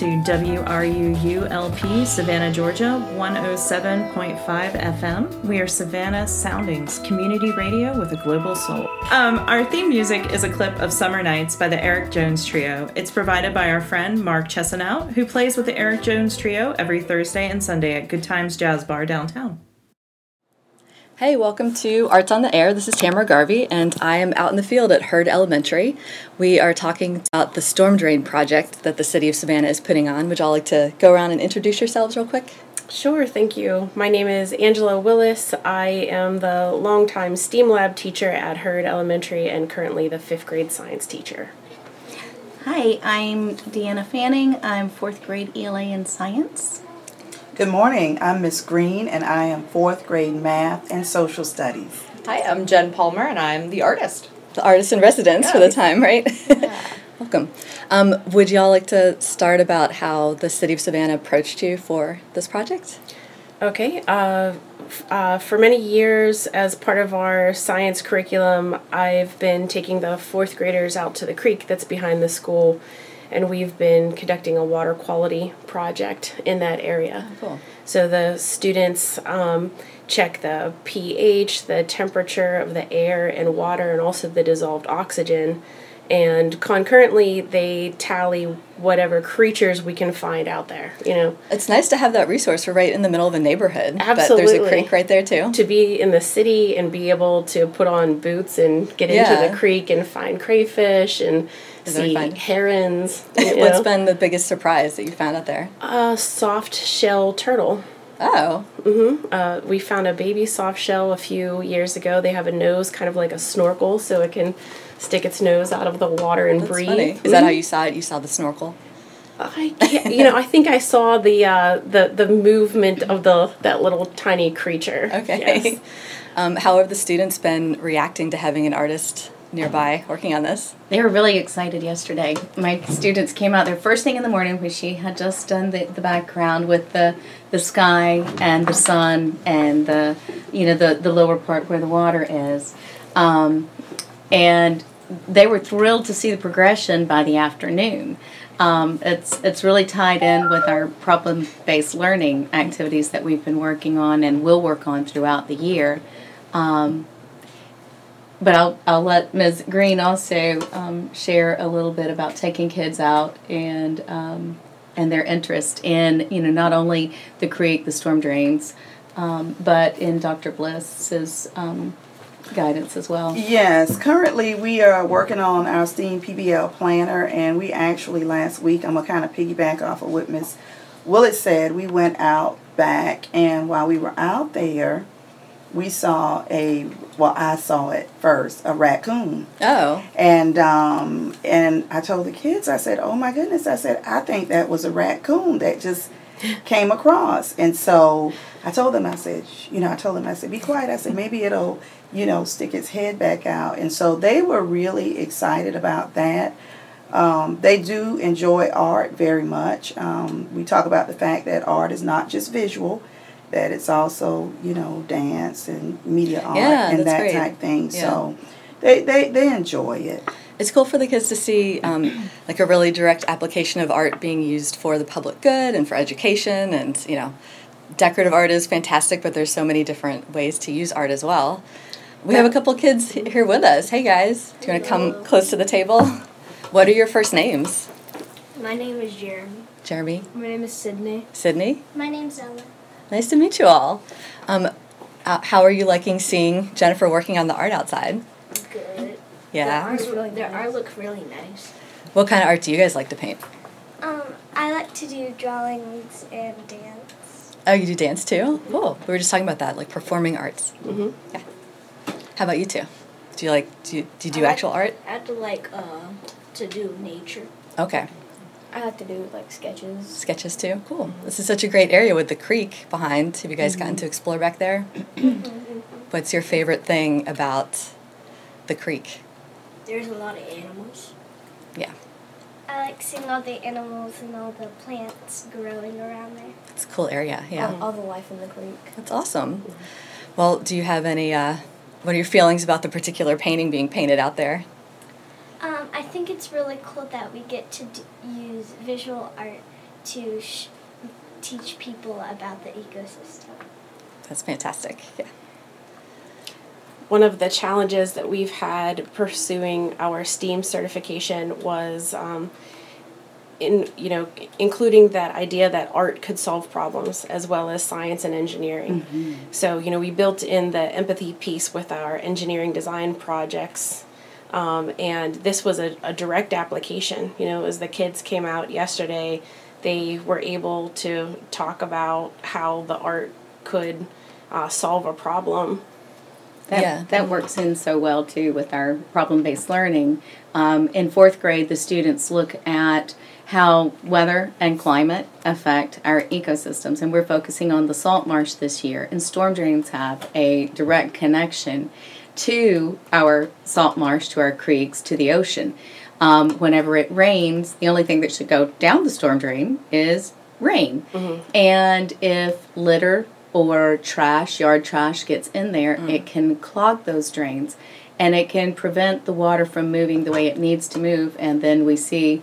To WRUULP Savannah, Georgia, 107.5 FM. We are Savannah Soundings, community radio with a global soul. Um, our theme music is a clip of Summer Nights by the Eric Jones Trio. It's provided by our friend Mark Chesanout, who plays with the Eric Jones Trio every Thursday and Sunday at Good Times Jazz Bar downtown. Hey, welcome to Arts on the Air. This is Tamara Garvey, and I am out in the field at Heard Elementary. We are talking about the storm drain project that the City of Savannah is putting on. Would y'all like to go around and introduce yourselves real quick? Sure, thank you. My name is Angela Willis. I am the longtime STEAM lab teacher at Heard Elementary and currently the fifth grade science teacher. Hi, I'm Deanna Fanning. I'm fourth grade ELA in science. Good morning. I'm Miss Green, and I am fourth grade math and social studies. Hi, I'm Jen Palmer, and I'm the artist. The artist in residence yeah. for the time, right? Yeah. Welcome. Um, would y'all like to start about how the City of Savannah approached you for this project? Okay. Uh, uh, for many years, as part of our science curriculum, I've been taking the fourth graders out to the creek that's behind the school and we've been conducting a water quality project in that area. Oh, cool. So the students um, check the pH, the temperature of the air and water, and also the dissolved oxygen. And concurrently, they tally whatever creatures we can find out there. You know, it's nice to have that resource. We're right in the middle of a neighborhood. Absolutely, but there's a creek right there too. To be in the city and be able to put on boots and get yeah. into the creek and find crayfish and see herons. What's know. been the biggest surprise that you found out there? A soft shell turtle. Oh. Mm-hmm. Uh, we found a baby soft shell a few years ago. They have a nose kind of like a snorkel, so it can stick its nose out of the water and That's breathe. Funny. Is that how you saw it? You saw the snorkel? I can't, you know, I think I saw the uh, the the movement of the that little tiny creature. Okay. Yes. Um, how have the students been reacting to having an artist nearby working on this? They were really excited yesterday. My students came out there first thing in the morning when she had just done the, the background with the the sky and the sun and the you know the the lower part where the water is, um, and they were thrilled to see the progression by the afternoon. Um, it's it's really tied in with our problem based learning activities that we've been working on and will work on throughout the year. Um, but I'll, I'll let Ms. Green also um, share a little bit about taking kids out and um, and their interest in you know not only the create the storm drains, um, but in Dr. Bliss's um, guidance as well. Yes, currently we are working on our STEAM PBL planner, and we actually last week I'm gonna kind of piggyback off of what Ms. Willett said. We went out back, and while we were out there we saw a well i saw it first a raccoon oh and um and i told the kids i said oh my goodness i said i think that was a raccoon that just came across and so i told them i said you know i told them i said be quiet i said maybe it'll you know stick its head back out and so they were really excited about that um, they do enjoy art very much um, we talk about the fact that art is not just visual that it's also you know dance and media art yeah, and that great. type thing. Yeah. So they, they they enjoy it. It's cool for the kids to see um, like a really direct application of art being used for the public good and for education and you know decorative art is fantastic but there's so many different ways to use art as well we have a couple kids here with us hey guys do you want to come close to the table what are your first names my name is jeremy jeremy my name is sydney sydney my name's ella Nice to meet you all. Um, uh, how are you liking seeing Jennifer working on the art outside? Good. Yeah. The art, really their art looks really nice. What kind of art do you guys like to paint? Um, I like to do drawings and dance. Oh, you do dance too? Cool. We were just talking about that, like performing arts. Mm-hmm. Yeah. How about you two? Do you like do you, do, you do I actual like, art? I have to like uh, to do nature. Okay. I like to do like sketches. Sketches too. Cool. Mm-hmm. This is such a great area with the creek behind. Have you guys mm-hmm. gotten to explore back there? What's your favorite thing about the creek? There's a lot of animals. Yeah. I like seeing all the animals and all the plants growing around there. It's a cool area, yeah. All, all the life in the creek. That's awesome. Well, do you have any, uh, what are your feelings about the particular painting being painted out there? Um, I think it's really cool that we get to d- use visual art to sh- teach people about the ecosystem. That's fantastic. Yeah. One of the challenges that we've had pursuing our STEAM certification was um, in you know including that idea that art could solve problems as well as science and engineering. So you know we built in the empathy piece with our engineering design projects. Um, and this was a, a direct application. You know, as the kids came out yesterday, they were able to talk about how the art could uh, solve a problem. That, Yeah. that works in so well too with our problem based learning. Um, in fourth grade, the students look at how weather and climate affect our ecosystems, and we're focusing on the salt marsh this year. And storm drains have a direct connection to our salt marsh, to our creeks, to the ocean. Um, whenever it rains, the only thing that should go down the storm drain is rain. And if litter or trash, yard trash gets in there, it can clog those drains and it can prevent the water from moving the way it needs to move. And then we see,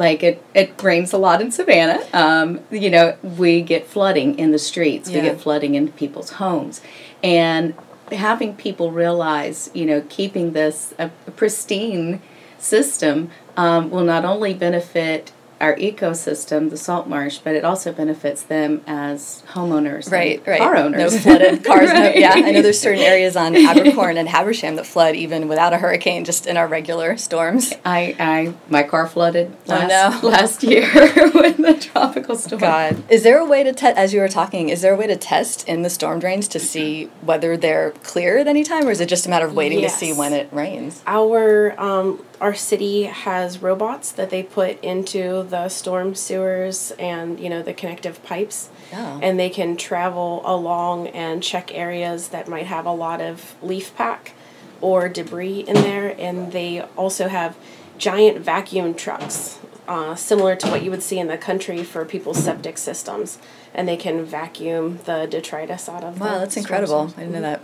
like, it, it rains a lot in Savannah. Um, you know, we get flooding in the streets, we get flooding in people's homes. And having people realize, you know, keeping this a, a pristine system um, will not only benefit our ecosystem, the salt marsh, but it also benefits them as homeowners, and Right, right. car owners. No flooded cars. no, yeah, I know there's certain areas on Abercorn and Habersham that flood even without a hurricane, just in our regular storms. I, I, my car flooded Oh, last, no. last year with the tropical storm. God. Is there a way to test, as you were talking, is there a way to test in the storm drains to see whether they're clear at any time, or is it just a matter of waiting to see when it rains? Our um, our city has robots that they put into the storm sewers and you know the connective pipes, Oh. and they can travel along and check areas that might have a lot of leaf pack or debris in there, and they also have giant vacuum trucks. Uh, similar to what you would see in the country for people's septic systems, and they can vacuum the detritus out of. Wow, that's incredible. sewers. I didn't know that.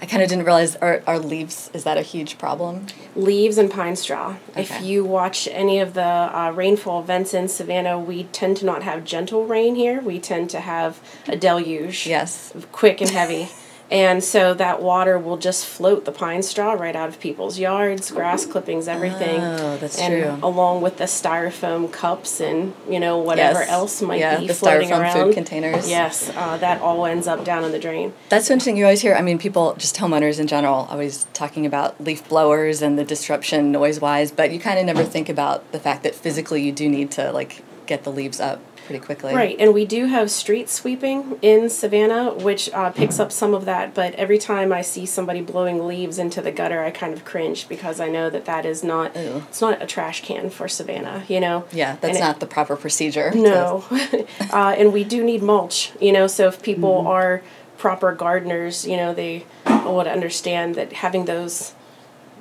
I kind of didn't realize our, our leaves, is that a huge problem? leaves and pine straw. If you watch any of the uh, rainfall events in Savannah, we tend to not have gentle rain here. We tend to have a deluge, Yes. quick and heavy. And so that water will just float the pine straw right out of people's yards, grass clippings, everything. Oh, that's and true. Along with the styrofoam cups and you know whatever Yes. else might Yeah, be the floating styrofoam food containers. Yes, uh, that all ends up down in the drain. That's interesting. You always hear, I mean, people, just homeowners in general, always talking about leaf blowers and the disruption noise wise, but you kind of never think about the fact that physically you do need to, like, get the leaves up pretty quickly. Right, and we do have street sweeping in Savannah, which uh, picks up some of that. But every time I see somebody blowing leaves into the gutter, I kind of cringe because I know that that is not Ew. it's not a trash can for Savannah. You know. Yeah, that's And it- not the proper procedure. No, uh, and we do need mulch. You know, so if people Mm-hmm. are proper gardeners, you know, they would understand that having those.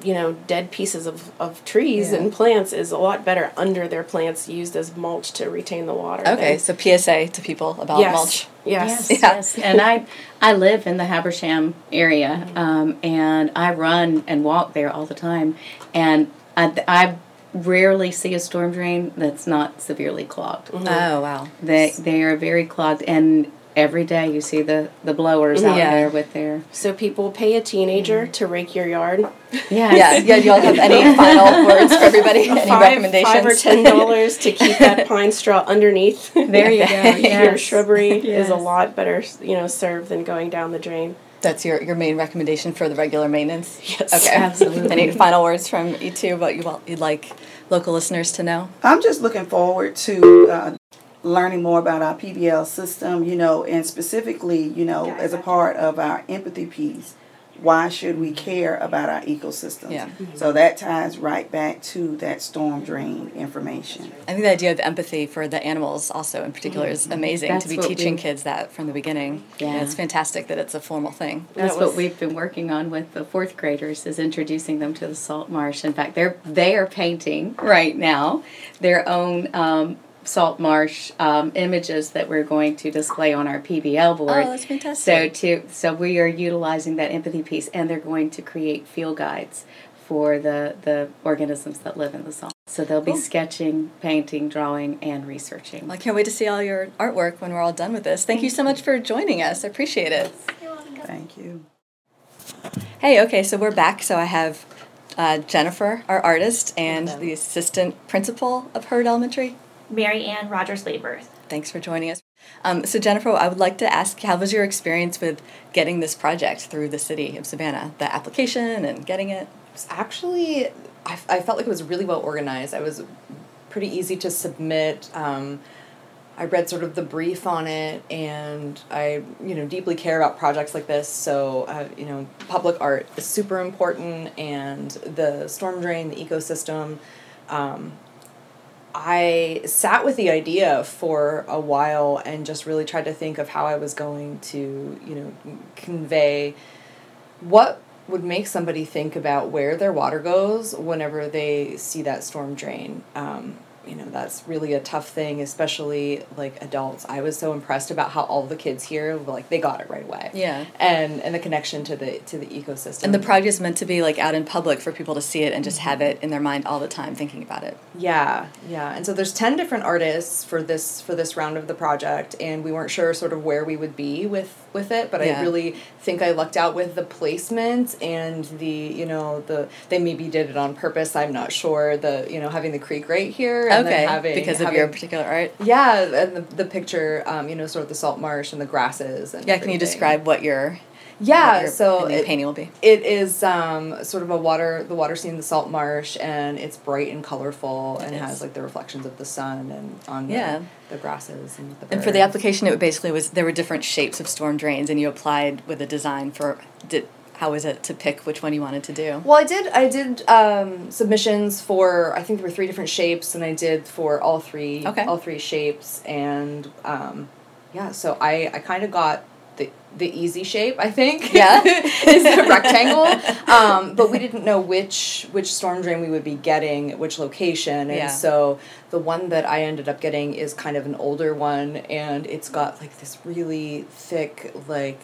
You know, dead pieces of, of trees Yeah. and plants is a lot better under their plants used as mulch to retain the water. Okay, than- so PSA to people about yes. mulch. Yes. Yes, Yeah. yes. And I, I live in the Habersham area, um, and I run and walk there all the time, and I, I rarely see a storm drain that's not severely clogged. Mm-hmm. Oh, wow. They they are very clogged, and every day you see the the blowers out Yeah. there with their So people pay a teenager to rake your yard. yes. Yeah, yeah, do y'all have any final words for everybody? Any five, recommendations? five or ten dollars to keep that pine straw underneath. There you go. your Yes. shrubbery is a lot better, you know, served than going down the drain. That's your, your main recommendation for the regular maintenance? Yes. Okay. Absolutely. Any final words from you two about you want you'd like local listeners to know? I'm just looking forward to uh, learning more about our PBL system, you know, and specifically, you know, as a part of our empathy piece. Why should we care about our ecosystems? Yeah. So that ties right back to that storm drain information. I think the idea of empathy for the animals also in particular is amazing That's to be teaching we- kids that from the beginning. Yeah. it's fantastic that it's a formal thing. That's That what we've been working on with the fourth graders is introducing them to the salt marsh. In fact, they're they are painting right now their own um, salt marsh um, images that we're going to display on our PBL board. Oh, that's fantastic. So to so we are utilizing that empathy piece, and they're going to create field guides for the, the organisms that live in the salt. So they'll be sketching, painting, drawing, and researching. I can't wait to see all your artwork when we're all done with this. Thank you so much for joining us. I appreciate it. You're welcome. Thank you. Hey, okay, so we're back. So I have uh, Jennifer, our artist, and the assistant principal of Heard Elementary. Mary Ann Rogers Layworth. Thanks for joining us. Um, so, Jennifer, I would like to ask how was your experience with getting this project through the city of Savannah? The application and getting it? was actually I, I felt like it was really well organized. I was pretty easy to submit. Um, I read sort of the brief on it, and I you know deeply care about projects like this. So uh, you know, public art is super important, and the storm drain, the ecosystem. Um, I sat with the idea for a while and just really tried to think of how I was going to you know convey what would make somebody think about where their water goes whenever they see that storm drain. Um, you know, that's really a tough thing, especially like adults. I was so impressed about how all the kids here, like, they got it right away. Yeah. And and the connection to the to the ecosystem. And the project is meant to be like out in public for people to see it and just have it in their mind all the time, thinking about it. Yeah, yeah. And so there's 10 different artists for this for this round of the project and we weren't sure sort of where we would be with with it, but Yeah. I really think I lucked out with the placement and the, you know, the they maybe did it on purpose, I'm not sure. The, you know, having the creek right here and okay, then having because of having, your particular art. Yeah, and the, the picture um, you know, sort of the salt marsh and the grasses and Yeah, can you describe what your Yeah, so it- painting will be? it is um, sort of a water, the water scene, the salt marsh, and it's bright and colorful, and It has like the reflections of the sun and on Yeah. the, the grasses and the And for the application, it basically was there were different shapes of storm drains, and you applied with a design for did how was it to pick which one you wanted to do? Well, I did. I did um, submissions for. I think there were three different shapes, and I did for all three. Okay. All three shapes, and um, yeah. So I I kind of got the the easy shape. I think. Yeah. is the rectangle. Um, but we didn't know which which storm drain we would be getting, which location, and Yeah. so the one that I ended up getting is kind of an older one, and it's got like this really thick like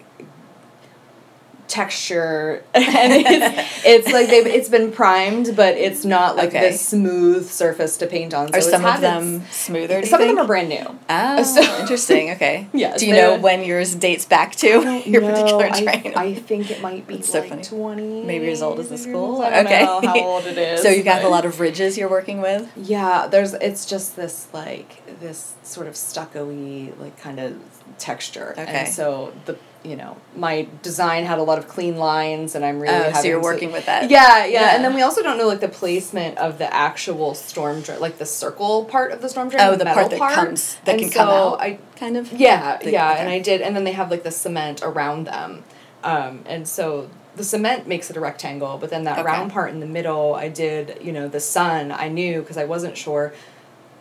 texture and it's, it's like they've it's been primed but it's not like Okay. this smooth surface to paint on so Are some of them smoother? Some you of them are brand new Oh, So- interesting. Okay. yeah Do you know when yours dates back to your particular train? I think it might be That's so like funny. 20 Maybe as old as the school? I don't Okay. know how old it is so you got a lot of ridges you're working with. yeah there's it's just this like this sort of stucco-y like kind of texture Okay. and so the you know my design had a lot of clean lines and i'm really Oh, so you're to- working with that. yeah, yeah, Yeah. and then we also don't know like the placement of the actual storm drain, like the circle part of the storm drain. Oh, the metal part that comes that And can come out. I kind of. yeah, The- yeah, okay. and I did, and then they have like the cement around them, um, and so the cement makes it a rectangle, but then that Okay. round part in the middle, I did, you know, the sun. I knew because I wasn't sure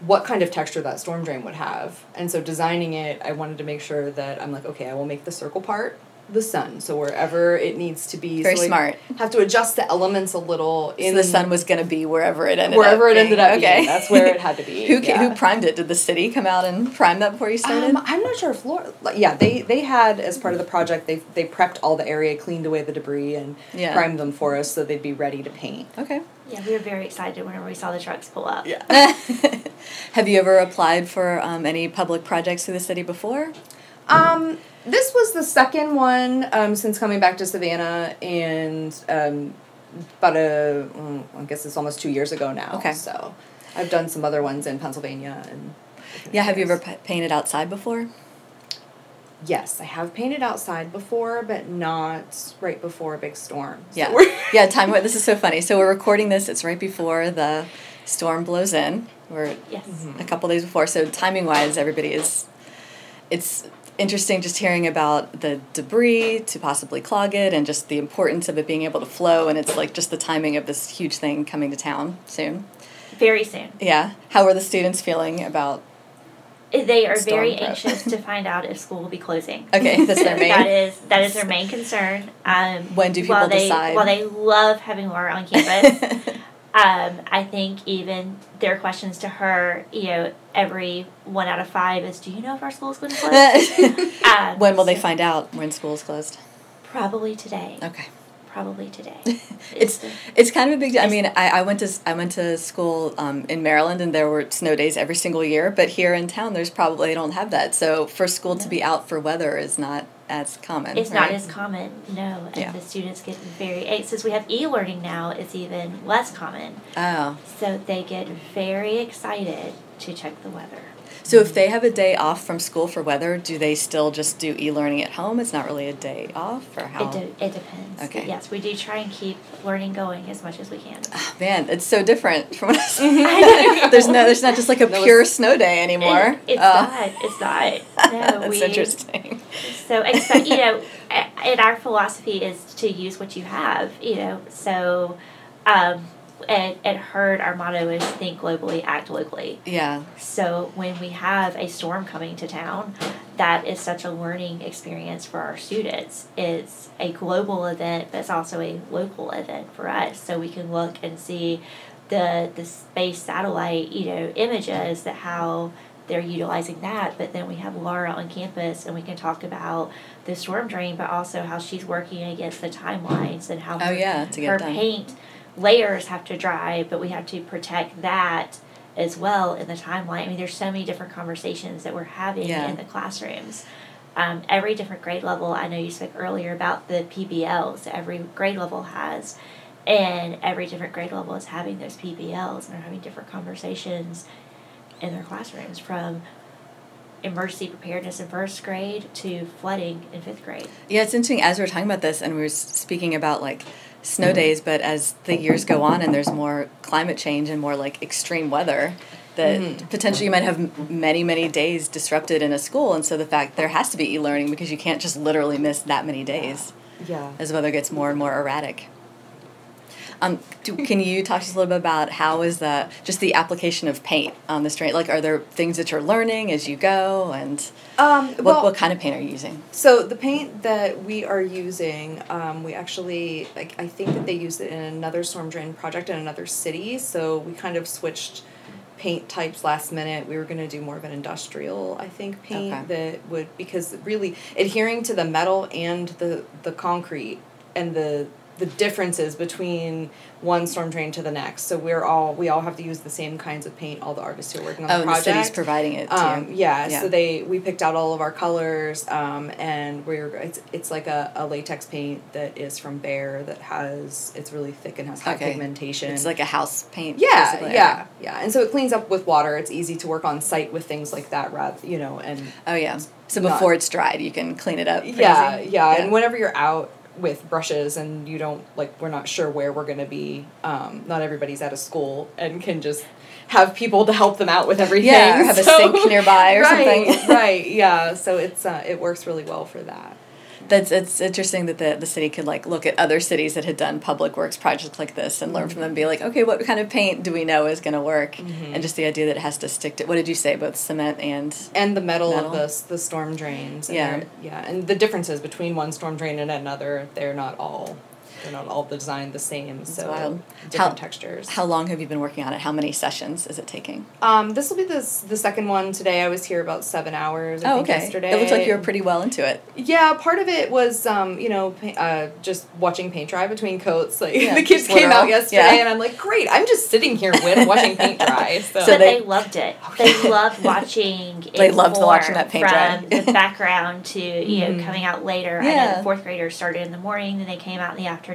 what kind of texture that storm drain would have, and so designing it, I wanted to make sure that I'm like, okay, I will make the circle part the sun, so wherever it needs to be. Very so smart. Have to adjust the elements a little. In So the sun was going to be wherever it ended wherever up it ended up Okay. being. That's where it had to be. who yeah. who primed it? Did the city come out and prime that before you started? Um, I'm not sure if Yeah, they they had as part of the project they they prepped all the area, cleaned away the debris, and Yeah. primed them for us so they'd be ready to paint. okay. Yeah, we were very excited whenever we saw the trucks pull up. Yeah. Have you ever applied for um, any public projects through the city before? Um, this was the second one um, since coming back to Savannah, and um, about a mm, I guess it's almost two years ago now. Okay. So I've done some other ones in Pennsylvania and. Yeah. Have you ever areas. pa- painted outside before? Yes, I have painted outside before, but not right before a big storm. So Yeah. yeah. Time. This is so funny. So we're recording this. It's right before the storm blows in. We're Yes. a couple days before. So timing wise, everybody is. It's interesting just hearing about the debris to possibly clog it and just the importance of it being able to flow and it's like just the timing of this huge thing coming to town soon. Very soon. Yeah. How are the students feeling about? They are Storm very prep. anxious to find out if school will be closing. Okay, that's their main. That is that is their main concern. Um, When do while people they, decide? While they love having Laura on campus, um, I think even their questions to her, you know, every one out of five is, "Do you know if our school is going to close?" um, when will they find out when school is closed? Probably today. Okay. Probably today. It's it's kind of a big deal. I mean, I, I went to I went to school um, in Maryland, and there were snow days every single year. But here in town, there's probably they don't have that. So for school to be out for weather is not as common. It's not as common, no. And Yeah. the students get very, and since we have e learning now, it's even less common. Oh, So they get very excited to check the weather. So if they have a day off from school for weather, do they still just do e-learning at home? It's not really a day off, or how? It, de- it depends. Okay. Yes, we do try and keep learning going as much as we can. Ah, man, it's so different from what I was mm-hmm. There's no, the's not just like a pure snow day anymore. It- it's Oh. not. It's not. No, That's we, interesting. So expect you know, and our philosophy is to use what you have. You know, so um, at at Heard, our motto is think globally, act locally. Yeah. So when we have a storm coming to town, that is such a learning experience for our students. It's a global event, but it's also a local event for us. So we can look and see the the space satellite, you know, images that how they're utilizing that. But then we have Laura on campus, and we can talk about the storm drain, but also how she's working against the timelines and how Oh her, yeah, to get her done. paint layers have to dry, but we have to protect that as well in the timeline. I mean, there's so many different conversations that we're having Yeah. in the classrooms. Um, every different grade level, I know you spoke earlier about the PBLs that every grade level has, and every different grade level is having those PBLs and they're having different conversations in their classrooms from emergency preparedness in first grade to flooding in fifth grade. Yeah, it's interesting as we were talking about this and we were speaking about like snow mm-hmm. days, but as the years go on and there's more climate change and more like extreme weather, that mm-hmm. potentially you might have many, many days disrupted in a school. And so the fact there has to be e learning because you can't just literally miss that many days Yeah. as weather gets more and more erratic. Um, do, can you talk to us a little bit about how is the just the application of paint on the strain? Like, are there things that you're learning as you go, and Um, what well, what kind of paint are you using? So the paint that we are using, um, we actually, like, I think that they used it in another storm drain project in another city. So we kind of switched paint types last minute. We were going to do more of an industrial, I think, paint Okay. that would because really adhering to the metal and the the concrete and the the differences between one storm drain to the next. So we're all we all have to use the same kinds of paint. All the artists who are working on Oh, the and the project. city's providing it too. Um, yeah, Yeah. so they we picked out all of our colors, um, and we're it's it's like a, a latex paint that is from Behr that has it's really thick and has high Okay. pigmentation. It's like a house paint. yeah, basically. yeah, yeah, and so it cleans up with water. It's easy to work on site with things like that, rather you know, and Oh yeah. So Not- before it's dried, you can clean it up. pretty yeah, yeah, and whenever you're out with brushes and you don't like we're not sure where we're gonna be. Um, not everybody's at a school and can just have people to help them out with everything. Yeah, or have a sink nearby or right, something. right, yeah. So it's uh, it works really well for that. That's it's interesting that the, the city could like look at other cities that had done public works projects like this and learn from them and be like, okay, what kind of paint do we know is gonna work? Mm-hmm. And just the idea that it has to stick to what did you say, both cement and and the metal, Metal. of the the storm drains. and Yeah. yeah, and the differences between one storm drain and another, they're not all they're not all designed the same. so wild. different How- textures. how long have you been working on it? How many sessions is it taking? um, this will be the the second one today. I was here about seven hours. I oh, think okay. Yesterday. It looks like you were pretty well into it. Yeah, part of it was um, you know, uh, just watching paint dry between coats. Like Yeah, the kids just came out yesterday, Yeah. and I'm like, great. I'm just sitting here with watching paint dry. So, So but they- they, loved it. They loved watching. it They loved watching that paint dry. from the background to you know Mhm. coming out later. I know Yeah. the fourth graders started in the morning, then they came out in the afternoon.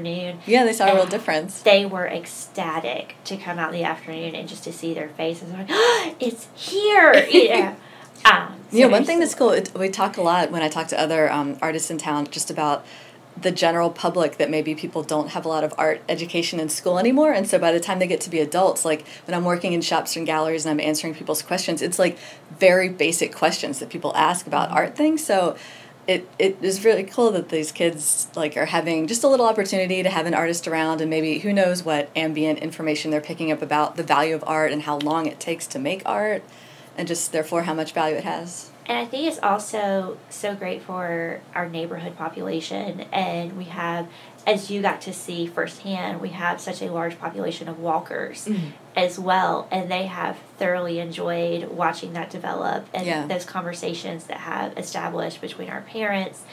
Yeah, they saw a real difference. They were ecstatic to come out in the afternoon and just to see their faces. Like, oh, it's here. Yeah. Um, so Yeah, one thing that's cool, it, we talk a lot when I talk to other um, artists in town just about the general public that maybe people don't have a lot of art education in school anymore. And so by the time they get to be adults, like when I'm working in shops and galleries and I'm answering people's questions, it's like very basic questions that people ask about art things. So it, it is really cool that these kids like are having just a little opportunity to have an artist around and maybe who knows what ambient information they're picking up about the value of art and how long it takes to make art and just therefore how much value it has. And I think it's also so great for our neighborhood population. And we have, as you got to see firsthand, we have such a large population of walkers mm-hmm. as well. And they have thoroughly enjoyed watching that develop and Yeah. those conversations that have established between our parents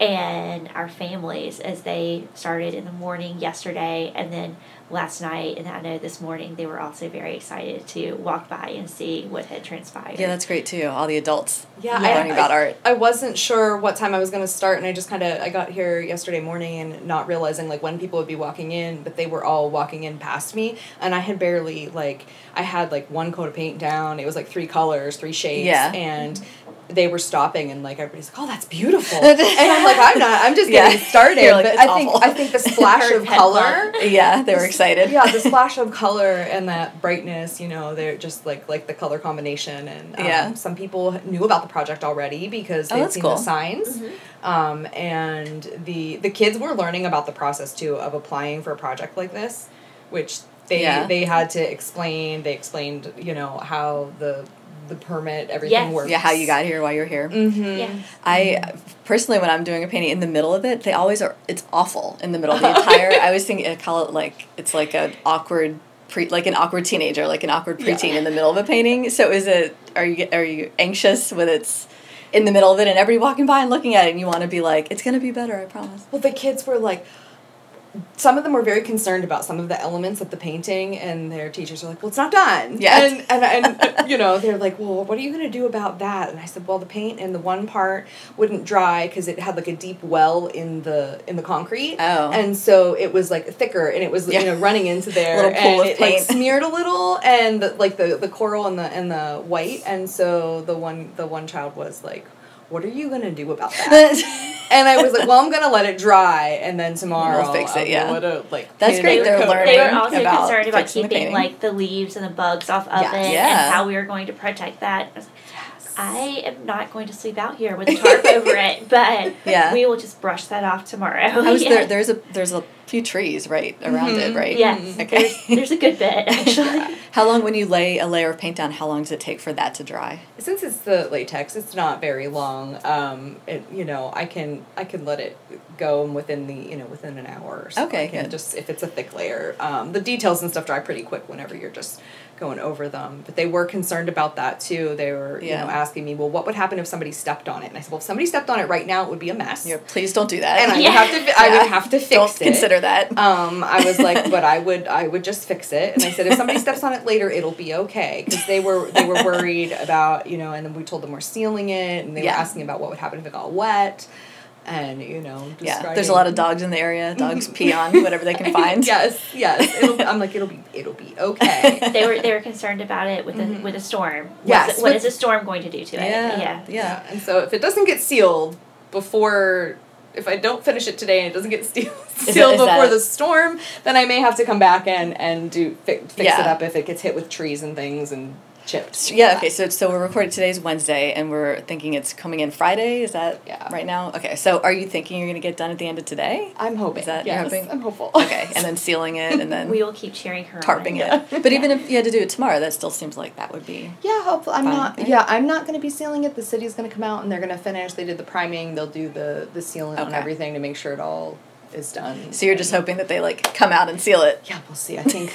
and our families as they started in the morning yesterday and then last night and I know this morning they were also very excited to walk by and see what had transpired. Yeah, that's great too. All the adults Yeah, learning I, about I, art. I wasn't sure what time I was going to start, and I just kind of I got here yesterday morning and not realizing like when people would be walking in, but they were all walking in past me, and I had barely like I had like one coat of paint down. It was like three colors, three shades, Yeah. and they were stopping and like everybody's like, "Oh, that's beautiful," and I'm like, "I'm not. I'm just Yeah. getting started." You're like, but "It's I think awful." I think the splash of head color. Yeah, they were excited. Yeah, the splash of color and that brightness, you know, they're just like like the color combination and um, Yeah. some people knew about the project already because Oh, they'd that's seen cool. the signs. Um, and the the kids were learning about the process too of applying for a project like this, which they Yeah. they had to explain. They explained, you know, how the the permit everything Yes. works. Yeah, how you got here, why you're here. Mm-hmm. Yeah. I personally, when I'm doing a painting in the middle of it, they always are. It's awful in the middle of the entire. I always think I call it like it's like an awkward pre, like an awkward teenager, like an awkward Yeah. preteen in the middle of a painting. So is it? Are you are you anxious when it's in the middle of it and everybody walking by and looking at it and you want to be like, it's gonna be better, I promise. Well, the kids were like, some of them were very concerned about some of the elements of the painting, and their teachers were like, "Well, it's not done." Yeah. And and, and you know they're like, "Well, what are you gonna do about that?" And I said, "Well, the paint in the one part wouldn't dry because it had like a deep well in the in the concrete, Oh. and so it was like thicker, and it was Yeah. you know running into there, Little pool and of it like smeared a little, and the, like the the coral and the and the white, and so the one the one child was like." What are you gonna do about that? And I was like, well, I'm gonna let it dry, and then tomorrow We'll fix it, I'll yeah. to, like That's great, they're coat. learning. They were also about concerned about fixing the keeping like the leaves and the bugs off of Yes. it Yeah. and how we were going to protect that. I was like, I am not going to sleep out here with a tarp over it, but Yeah. we will just brush that off tomorrow. I was Yeah. there. There's a there's a few trees right around it, Mhm. right? Yes, Okay. there's, there's a good bit actually. How long when you lay a layer of paint down? How long does it take for that to dry? Since it's the latex, it's not very long. Um, it, you know, I can I can let it go within the you know within an hour. Or so. Okay, I can good. Just if it's a thick layer, um, the details and stuff dry pretty quick whenever you're just going over them. But they were concerned about that too. They were you know asking me, well, what would happen if somebody stepped on it? And I said, well, if somebody stepped on it right now, it would be a mess. You know, please don't do that. And I Yeah. would have to I Yeah. would have to fix don't it. consider that. Um, I was like, but I would, I would just fix it. And I said, if somebody steps on it later, it'll be okay. Because they were, they were worried about, you know. And then we told them we're sealing it, and they Yeah. were asking about what would happen if it got wet, and you know, yeah, there's a lot of dogs in the area. Dogs pee on whatever they can find. yes, yes. It'll, I'm like, it'll be, it'll be okay. they were they were concerned about it with a with a storm. What's Yes, it- what with- a storm going to do to it? Yeah, Yeah. yeah. And so if it doesn't get sealed before. If I don't finish it today and it doesn't get sealed, is that before the storm, then I may have to come back and, and do fi- fix it up if it gets hit with trees and things and chipped. Yeah. Okay. So so we're recording today's Wednesday, and we're thinking it's coming in Friday. Is that Yeah. right now? Okay. So are you thinking you're gonna get done at the end of today? I'm hoping. Is that- yes, hoping? I'm hopeful. Okay, and then sealing it, and then We will keep cheering her tarping on. it. But even if you had to do it tomorrow, that still seems like that would be. Yeah, hopefully. I'm Fine, not. right? Yeah, I'm not going to be sealing it. The city's going to come out and they're going to finish. They did the priming. They'll do the the sealant on everything to make sure it all is done. So you're just hoping that they like come out and seal it. Yeah, we'll see. I think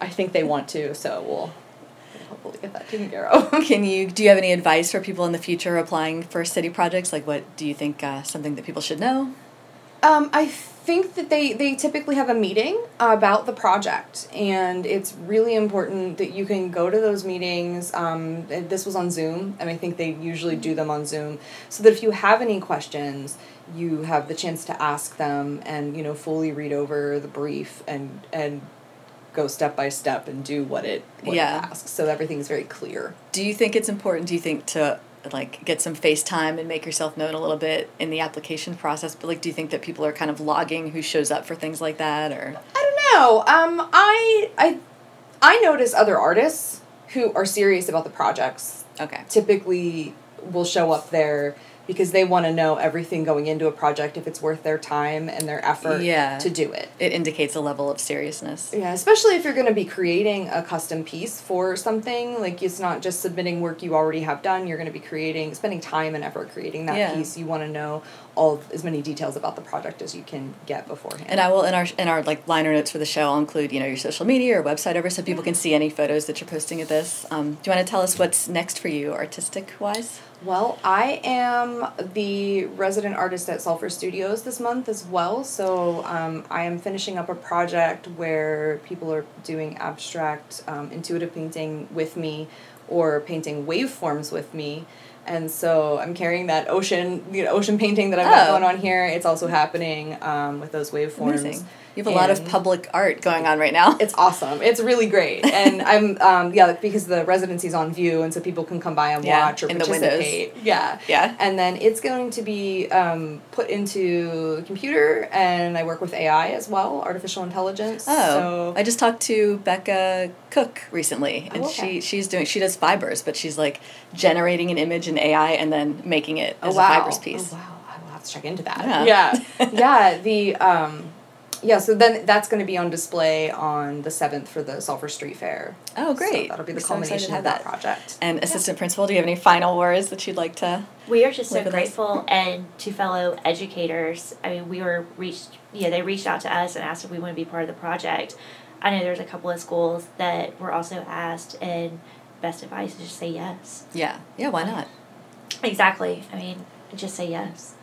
I think they want to, so we'll hopefully get that taken care of. Can you do you have any advice for people in the future applying for city projects? Like, what do you think uh, something that people should know? Um, I think that they, they typically have a meeting about the project, and it's really important that you can go to those meetings. Um, this was on Zoom, and I think they usually do them on Zoom, so that if you have any questions, you have the chance to ask them and you know fully read over the brief and and go step by step and do what it what Yeah. it asks, so everything's very clear. Do you think it's important? Do you think to like get some face time and make yourself known a little bit in the application process? But like, do you think that people are kind of logging who shows up for things like that, or I don't know. Um, I I I notice other artists who are serious about the projects okay? typically will show up there because they want to know everything going into a project if it's worth their time and their effort Yeah. to do it. It indicates a level of seriousness. Yeah, especially if you're going to be creating a custom piece for something, like it's not just submitting work you already have done, you're going to be creating spending time and effort creating that Yeah. piece. You want to know all as many details about the project as you can get beforehand. And I will in our in our like liner notes for the show. I'll include you know your social media or website over so people can see any photos that you're posting of this. Um, do you want to tell us what's next for you, artistic wise? Well, I am the resident artist at Sulfur Studios this month as well. So um, I am finishing up a project where people are doing abstract, um, intuitive painting with me or painting waveforms with me. And so I'm carrying that ocean, you know, ocean painting that I've got Oh. going on here. It's also happening um, with those waveforms. Amazing. You have a lot of public art going on right now. It's awesome. It's really great, and I'm um, yeah because the residency's on view, and so people can come by and Yeah, watch or in the windows. participate. Yeah, Yeah. And then it's going to be um, put into the computer, and I work with AI as well, artificial intelligence. Oh, so I just talked to Becca Cook recently, and Oh, okay. she she's doing she does fibers, but she's like generating an image in AI and then making it oh as wow, a fibers piece. Oh wow, I will have to check into that. Yeah. Yeah, yeah. The um, yeah. So then that's going to be on display on the seventh for the Sulfur Street Fair. Oh, great! So that'll be the We're so culmination have of that, that. project. And assistant principal, do you have any final words that you'd like to? We are just so Live us. grateful, and to fellow educators. I mean, we were reached. Yeah, they reached out to us and asked if we want to be part of the project. I know there's a couple of schools that were also asked, and best advice is just say yes. Yeah, yeah. Why not? Exactly. I mean, just say yes.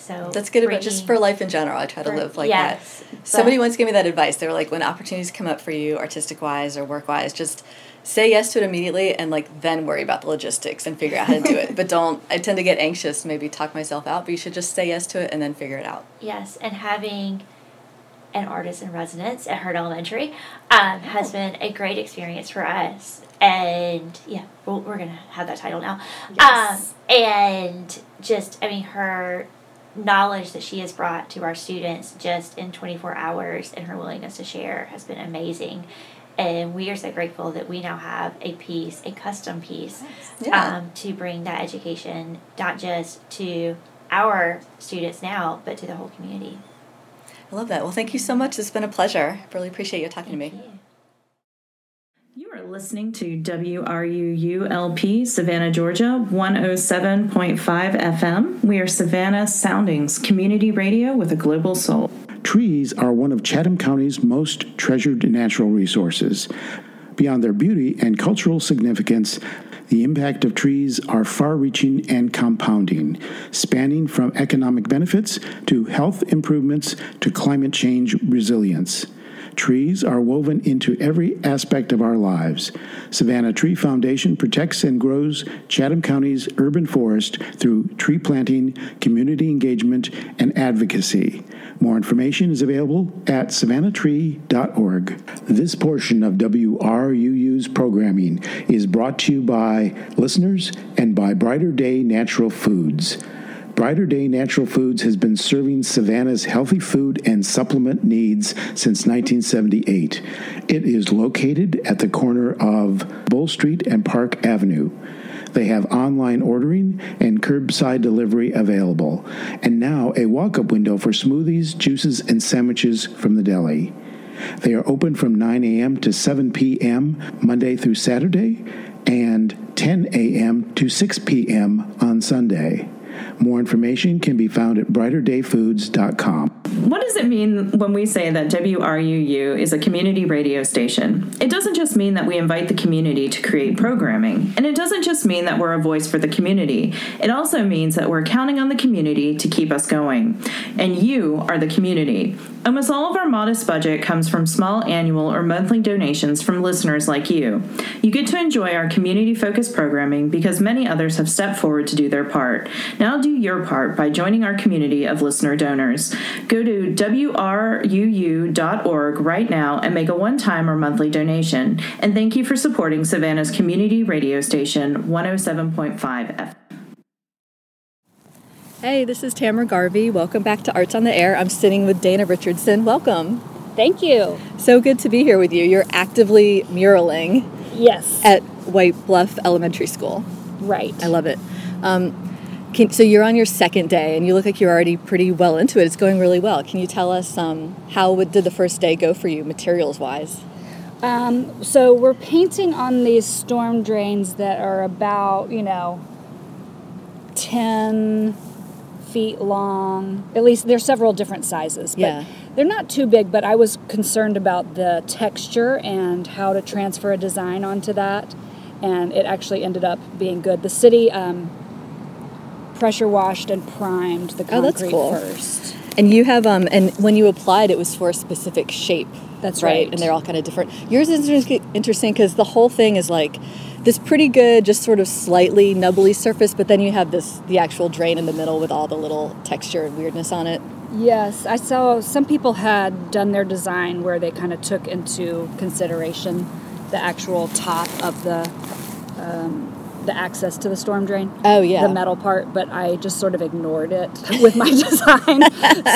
So That's good advice. Just for life in general, I try to for- live like yes, that. Somebody once gave me that advice. They were like, when opportunities come up for you, artistic wise or work wise, just say yes to it immediately and like then worry about the logistics and figure out how to do it. But don't. I tend to get anxious, maybe talk myself out. But you should just say yes to it and then figure it out. Yes, and having an artist in residence at Heard Elementary um, has been a great experience for us. And yeah, we're, we're going to have that title now. Yes. Um, and just, I mean, her knowledge that she has brought to our students just in 24 hours and her willingness to share has been amazing. And we are so grateful that we now have a piece, a custom piece, Yeah. um, to bring that education not just to our students now, but to the whole community. I love that. Well, thank you so much. It's been a pleasure. Really appreciate you talking to me. You. Listening to WRUULP Savannah, Georgia, 107.5 FM. We are Savannah Soundings, community radio with a global soul. Trees are one of Chatham County's most treasured natural resources. Beyond their beauty and cultural significance, the impact of trees are far reaching and compounding, spanning from economic benefits to health improvements to climate change resilience. Trees are woven into every aspect of our lives. Savannah Tree Foundation protects and grows Chatham County's urban forest through tree planting, community engagement, and advocacy. More information is available at savannahtree.org. This portion of WRUU's programming is brought to you by listeners and by Brighter Day Natural Foods. Brighter Day Natural Foods has been serving Savannah's healthy food and supplement needs since 1978. It is located at the corner of Bull Street and Park Avenue. They have online ordering and curbside delivery available, and now a walk up window for smoothies, juices, and sandwiches from the deli. They are open from 9 a.m. to 7 p.m. Monday through Saturday and 10 a.m. to 6 p.m. on Sunday. More information can be found at brighterdayfoods.com. What does it mean when we say that WRUU is a community radio station? It doesn't just mean that we invite the community to create programming, and it doesn't just mean that we're a voice for the community. It also means that we're counting on the community to keep us going. And you are the community. Almost all of our modest budget comes from small annual or monthly donations from listeners like you. You get to enjoy our community focused programming because many others have stepped forward to do their part. Now do your part by joining our community of listener donors. Go to WRUU.org right now and make a one time or monthly donation. And thank you for supporting Savannah's community radio station 107.5 FM. Hey, this is Tamara Garvey. Welcome back to Arts on the Air. I'm sitting with Dana Richardson. Welcome. Thank you. So good to be here with you. You're actively muraling Yes. at White Bluff Elementary School. right. I love it. Um, can, so you're on your second day, and you look like you're already pretty well into it. It's going really well. Can you tell us um, how would, did the first day go for you, materials wise? Um, so we're painting on these storm drains that are about, you know, 10 feet long. At least there's several different sizes. But Yeah. They're not too big, but I was concerned about the texture and how to transfer a design onto that. And it actually ended up being good. The city um, pressure washed and primed the concrete Oh, that's cool. first. And you have um and when you applied, it was for a specific shape. That's right. And they're all kind of different. Yours is interesting because the whole thing is like this pretty good, just sort of slightly nubbly surface, but then you have this the actual drain in the middle with all the little texture and weirdness on it. Yes, I saw some people had done their design where they kind of took into consideration the actual top of the um, the access to the storm drain. Oh, yeah. the metal part, but I just sort of ignored it with my design.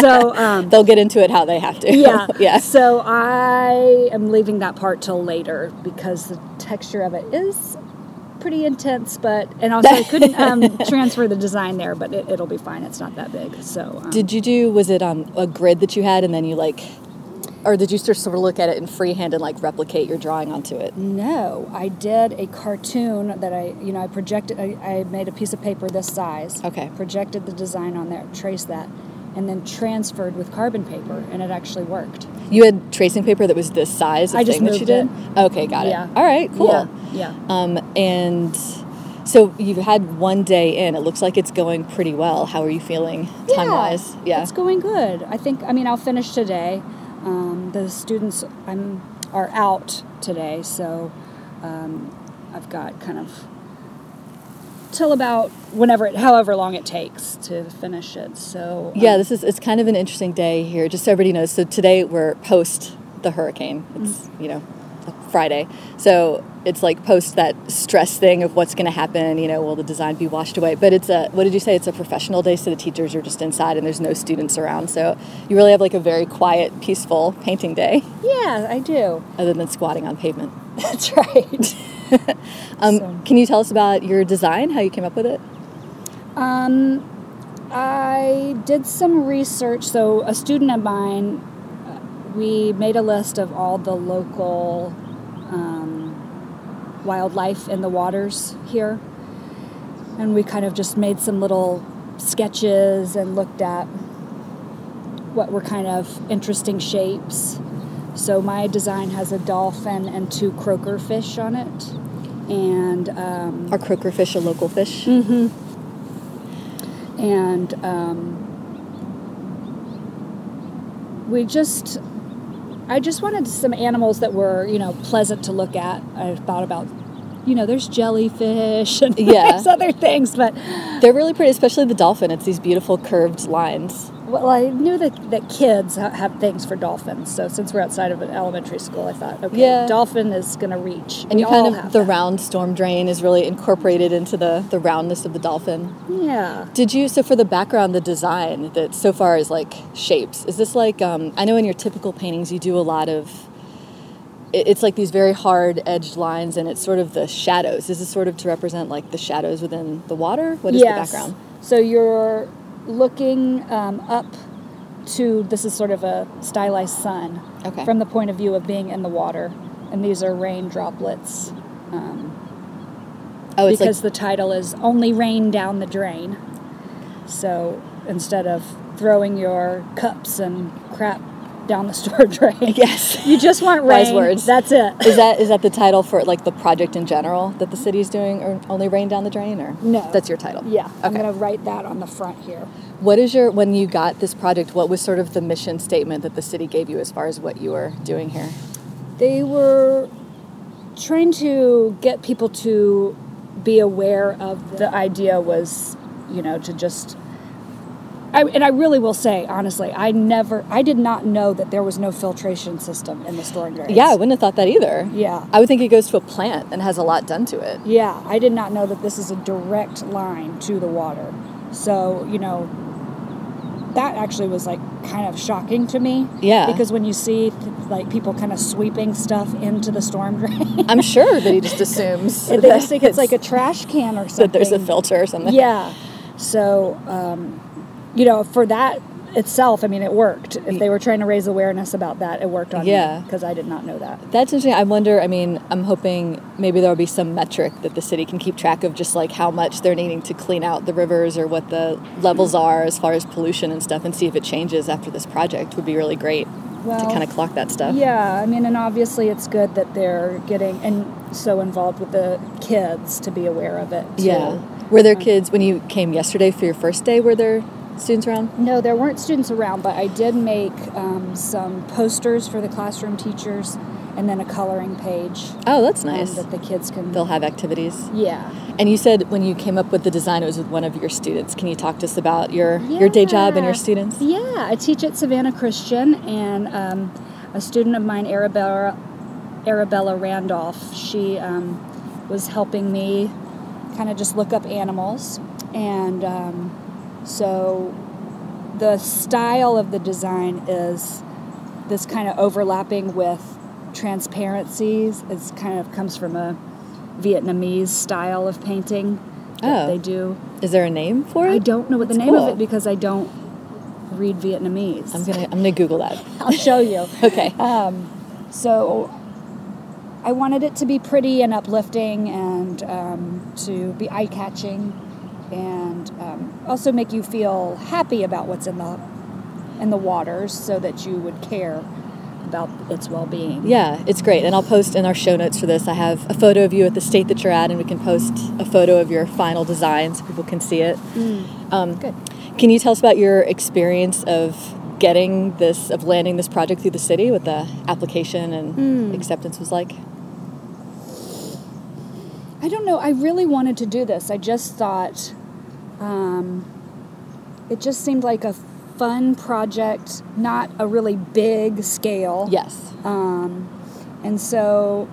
so um, They'll get into it how they have to. yeah, yeah. So I am leaving that part till later because the texture of it is pretty intense. But and also I couldn't um, transfer the design there, but it, it'll be fine. It's not that big. So um, Did you do was it um a grid that you had and then you like or did you just sort of look at it in freehand and like replicate your drawing onto it? No, I did a cartoon that I, you know, I projected. I, I made a piece of paper this size. Okay. Projected the design on there, traced that, and then transferred with carbon paper, and it actually worked. You had tracing paper that was this size of I just thing that you moved did? it. Okay, got it. Yeah. All right, cool. Yeah. yeah. Um, and so you've had one day in. It looks like it's going pretty well. How are you feeling time wise? Yeah. It's going good. I think. I mean, I'll finish today. Um, the students I'm are out today, so um, I've got kind of till about whenever, it, however long it takes to finish it. So um, yeah, this is it's kind of an interesting day here. Just so everybody knows. So today we're post the hurricane. It's you know Friday, so it's like post that stress thing of what's going to happen. You know, will the design be washed away? But it's a what did you say? It's a professional day, so the teachers are just inside and there's no students around. So you really have like a very quiet, peaceful painting day, yeah, I do. other than squatting on pavement. That's right. Um, So- Can you tell us about your design? How you came up with it? Um, I did some research. So, a student of mine, uh, we made a list of all the local um, wildlife in the waters here. And we kind of just made some little sketches and looked at what were kind of interesting shapes. So, my design has a dolphin and two croaker fish on it. And um, Are croaker fish a local fish? Mm-hmm. And um, we just, I just wanted some animals that were, you know, pleasant to look at. I thought about, you know, there's jellyfish and Yeah. there's other things, but They're really pretty, especially the dolphin. It's these beautiful curved lines. Well, I knew that, that kids ha- have things for dolphins. So since we're outside of an elementary school, I thought, okay, Yeah. dolphin is going to reach. And We you kind of the that. round storm drain is really incorporated into the the roundness of the dolphin. Yeah. Did you so for the background, the design that so far is like shapes? Is this like um, I know in your typical paintings you do a lot of. it- It's like these very hard edged lines, and it's sort of the shadows. Is this sort of to represent like the shadows within the water? What is yes. the background? So you're looking um, up to this is sort of a stylized sun Okay. from the point of view of being in the water, and these are rain droplets Oh, it's because like the title is "Only Rain Down the Drain." So instead of throwing your cups and crap down the storm drain, yes. you just want rain. Wise words. That's it. Is that is that the title for like the project in general that the city's doing, or only rain down the drain, or No. That's your title. yeah, I'm gonna write that on the front here. What is your when you got this project? What was sort of the mission statement that the city gave you as far as what you were doing here? they were trying to get people to be aware of the idea was you know to just I, and I really will say honestly I never I did not know that there was no filtration system in the storm drains Yeah, I wouldn't have thought that either. Yeah. I would think it goes to a plant and has a lot done to it. yeah I did not know that this is a direct line to the water so you know that actually was like kind of shocking to me Yeah. because when you see like people kind of sweeping stuff into the storm drain I'm sure that he just assumes they just think it's like a trash can or something. that there's a filter or something. Yeah. So, um, you know, for that itself, I mean, it worked. If they were trying to raise awareness about that, it worked on Yeah. me because I did not know that. That's interesting. I wonder. I mean, I'm hoping maybe there'll be some metric that the city can keep track of, just like how much they're needing to clean out the rivers or what the levels are as far as pollution and stuff, and see if it changes after this project. Would be really great to kind of clock that stuff. Yeah, I mean, and obviously it's good that they're getting and so involved with the kids to be aware of it. Too. Yeah. Were there kids when you came yesterday for your first day? Were there students around? No, there weren't students around, but I did make um, some posters for the classroom teachers and then a coloring page Oh, that's um, nice. that the kids can. They'll have activities. yeah. And you said when you came up with the design, it was with one of your students. Can you talk to us about your your day job and your students? Yeah, I teach at Savannah Christian, and um, a student of mine, Arabella, Arabella Randolph, she um, was helping me kind of just look up animals. And um, so the style of the design is this kind of overlapping with transparencies. It kind of comes from a Vietnamese style of painting that Oh. they do. Is there a name for it? I don't know what the That's name of it because I don't read Vietnamese. I'm gonna I'm gonna Google that. I'll show you. Okay. Um, so I wanted it to be pretty and uplifting and um, to be eye catching and um, also make you feel happy about what's in the in the waters so that you would care about its well-being. Yeah, it's great. And I'll post in our show notes for this. I have a photo of you at the state that you're at, and we can post a photo of your final design so people can see it. Um, Good. Can you tell us about your experience of getting this, of landing this project through the city, what the application and acceptance was like? I don't know. I really wanted to do this. I just thought um, it just seemed like a fun project, not a really big scale. Yes. Um, and so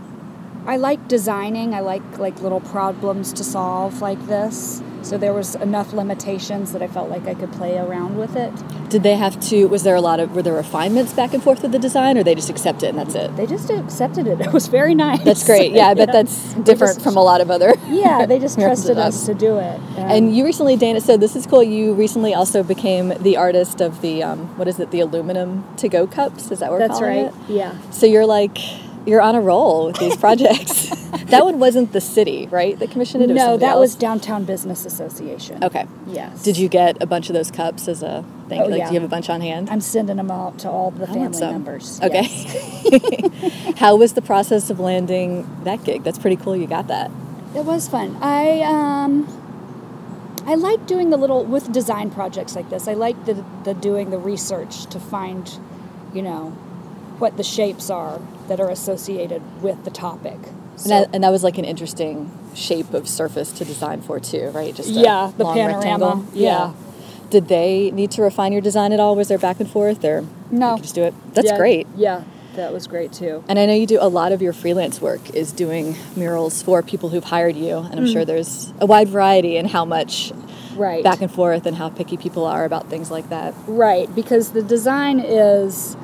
I like designing. I like like little problems to solve like this. So there was enough limitations that I felt like I could play around with it. Did they have to, was there a lot of, were there refinements back and forth with the design, or they just accept it and that's it? They just accepted it. It was very nice. That's great. Yeah, I bet Yeah. that's different just- from a lot of other. Yeah, they just trusted us to do it. And you recently, Dana, so this is cool. You recently also became the artist of the, um, what is it, the aluminum to go cups? Is that what we're That's calling right. it? Yeah. So you're like, you're on a roll with these projects. that one wasn't the city, right? That commissioned it. No, that was? Downtown Business Association. Okay. Yes. Did you get a bunch of those cups as a thing? Oh, like, yeah. do you have a bunch on hand? I'm sending them out to all the I family members. Okay. Yes. How was the process of landing that gig? That's pretty cool. You got that. It was fun. I um I like doing the little with design projects like this. I like the the doing the research to find, you know, what the shapes are that are associated with the topic. And that, and that was like an interesting shape of surface to design for too, right? Just Yeah, the panorama. rectangle. Yeah. Did they need to refine your design at all? Was there back and forth, or No. just do it? That's Yeah, great. Yeah, that was great too. And I know you do a lot of your freelance work is doing murals for people who've hired you, and I'm Mm. sure there's a wide variety in how much Right. back and forth and how picky people are about things like that. Right, because the design is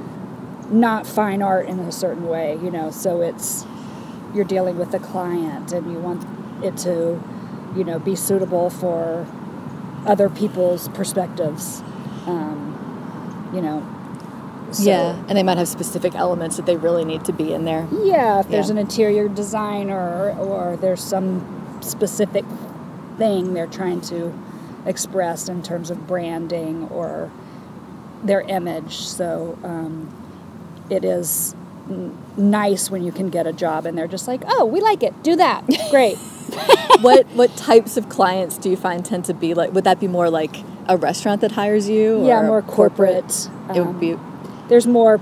not fine art in a certain way, you know, so it's you're dealing with the client and you want it to, you know, be suitable for other people's perspectives. Um, you know. so- yeah, and they might have specific elements that they really need to be in there. Yeah, if there's Yeah. an interior designer or there's some specific thing they're trying to express in terms of branding or their image. So um, it is n- nice when you can get a job and they're just like, oh, we like it, do that, great. what what types of clients do you find tend to be like? Would that be more like a restaurant that hires you? yeah, more corporate. It would um, be there's more